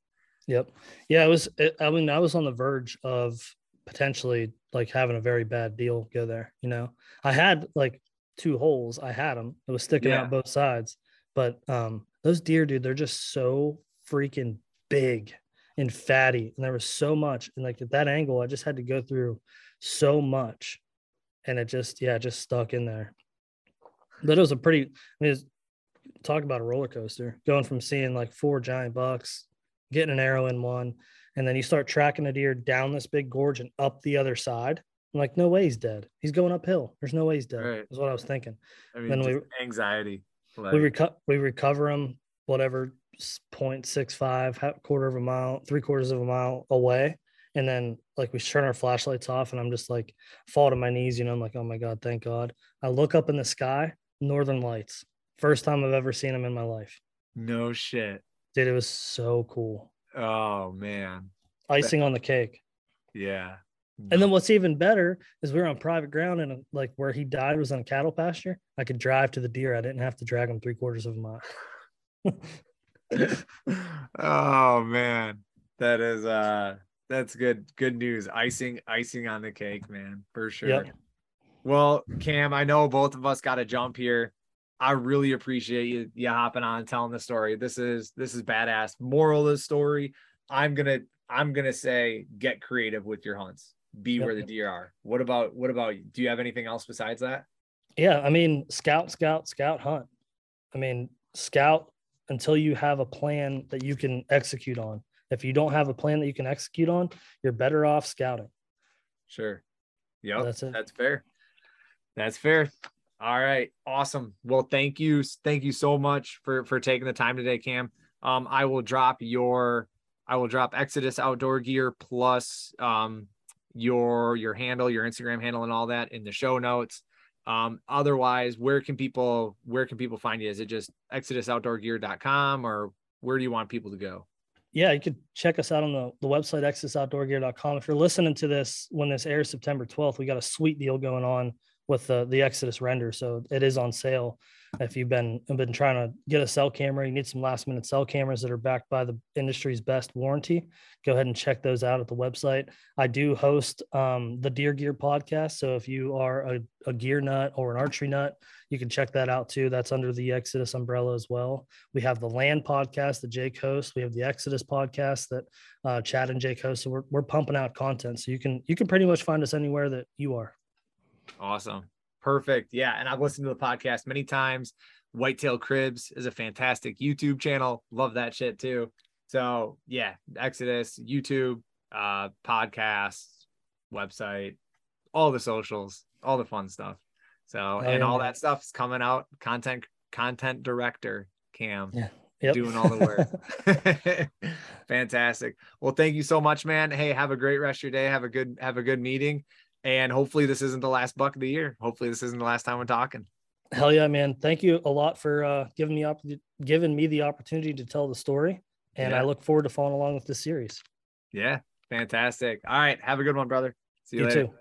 Yep. Yeah, it was it, I mean I was on the verge of potentially like having a very bad deal go there, you know. I had like two holes. I had them. It was sticking yeah. out both sides. But um, those deer, dude, they're just so freaking big and fatty, and there was so much. And like at that angle, I just had to go through so much, and it just yeah, just stuck in there. But it was a pretty. I mean, talk about a roller coaster. Going from seeing like four giant bucks, getting an arrow in one, and then you start tracking a deer down this big gorge and up the other side I'm like, no way he's dead. He's going uphill. There's no way he's dead. Right. Is what I was thinking. I mean, then we anxiety. Like... We reco- we recover him whatever 0.65 quarter of a mile, three quarters of a mile away, and then like we turn our flashlights off, and I'm just like fall to my knees. You know, I'm like, oh my god, thank God. I look up in the sky, Northern Lights. First time I've ever seen them in my life. No shit. Dude, it was so cool. Oh man. Icing on the cake. Yeah. And then what's even better is we are on private ground and like where he died was on a cattle pasture. I could drive to the deer. I didn't have to drag him three quarters of a mile. oh man, that is uh that's good good news. Icing icing on the cake, man, for sure. Yep. Well, Cam, I know both of us got to jump here. I really appreciate you you hopping on telling the story. This is this is badass. Moral of the story, I'm gonna I'm gonna say get creative with your hunts be yep. where the deer are. What about what about do you have anything else besides that? Yeah, I mean, scout, scout, scout, hunt. I mean, scout until you have a plan that you can execute on. If you don't have a plan that you can execute on, you're better off scouting. Sure. Yep. That's it. That's fair. That's fair. All right. Awesome. Well, thank you. Thank you so much for for taking the time today, Cam. Um, I will drop your I will drop Exodus outdoor gear plus um your your handle, your Instagram handle, and all that in the show notes. Um, otherwise, where can people where can people find you? Is it just exodusoutdoorgear.com or where do you want people to go? Yeah, you could check us out on the, the website exodusoutdoorgear.com. If you're listening to this when this airs September 12th, we got a sweet deal going on with the, the Exodus Render. So it is on sale. If you've been been trying to get a cell camera, you need some last minute cell cameras that are backed by the industry's best warranty. Go ahead and check those out at the website. I do host um, the Deer Gear podcast. So if you are a, a gear nut or an archery nut, you can check that out too. That's under the Exodus umbrella as well. We have the Land podcast that Jake hosts. We have the Exodus podcast that uh, Chad and Jake host. So we're, we're pumping out content. So you can you can pretty much find us anywhere that you are. Awesome. Perfect. Yeah. And I've listened to the podcast many times. Whitetail Cribs is a fantastic YouTube channel. Love that shit too. So yeah, Exodus, YouTube, uh, podcasts, website, all the socials, all the fun stuff. So oh, and yeah, all that stuff is coming out. Content content director Cam. Yeah. Yep. doing all the work. Fantastic. Well, thank you so much, man. Hey, have a great rest of your day. Have a good have a good meeting. And hopefully this isn't the last buck of the year. Hopefully this isn't the last time we're talking. Hell yeah, man. Thank you a lot for uh, giving me op- giving me the opportunity to tell the story. And yeah. I look forward to following along with this series. Yeah, fantastic. All right. Have a good one, brother. See you, you later. Too.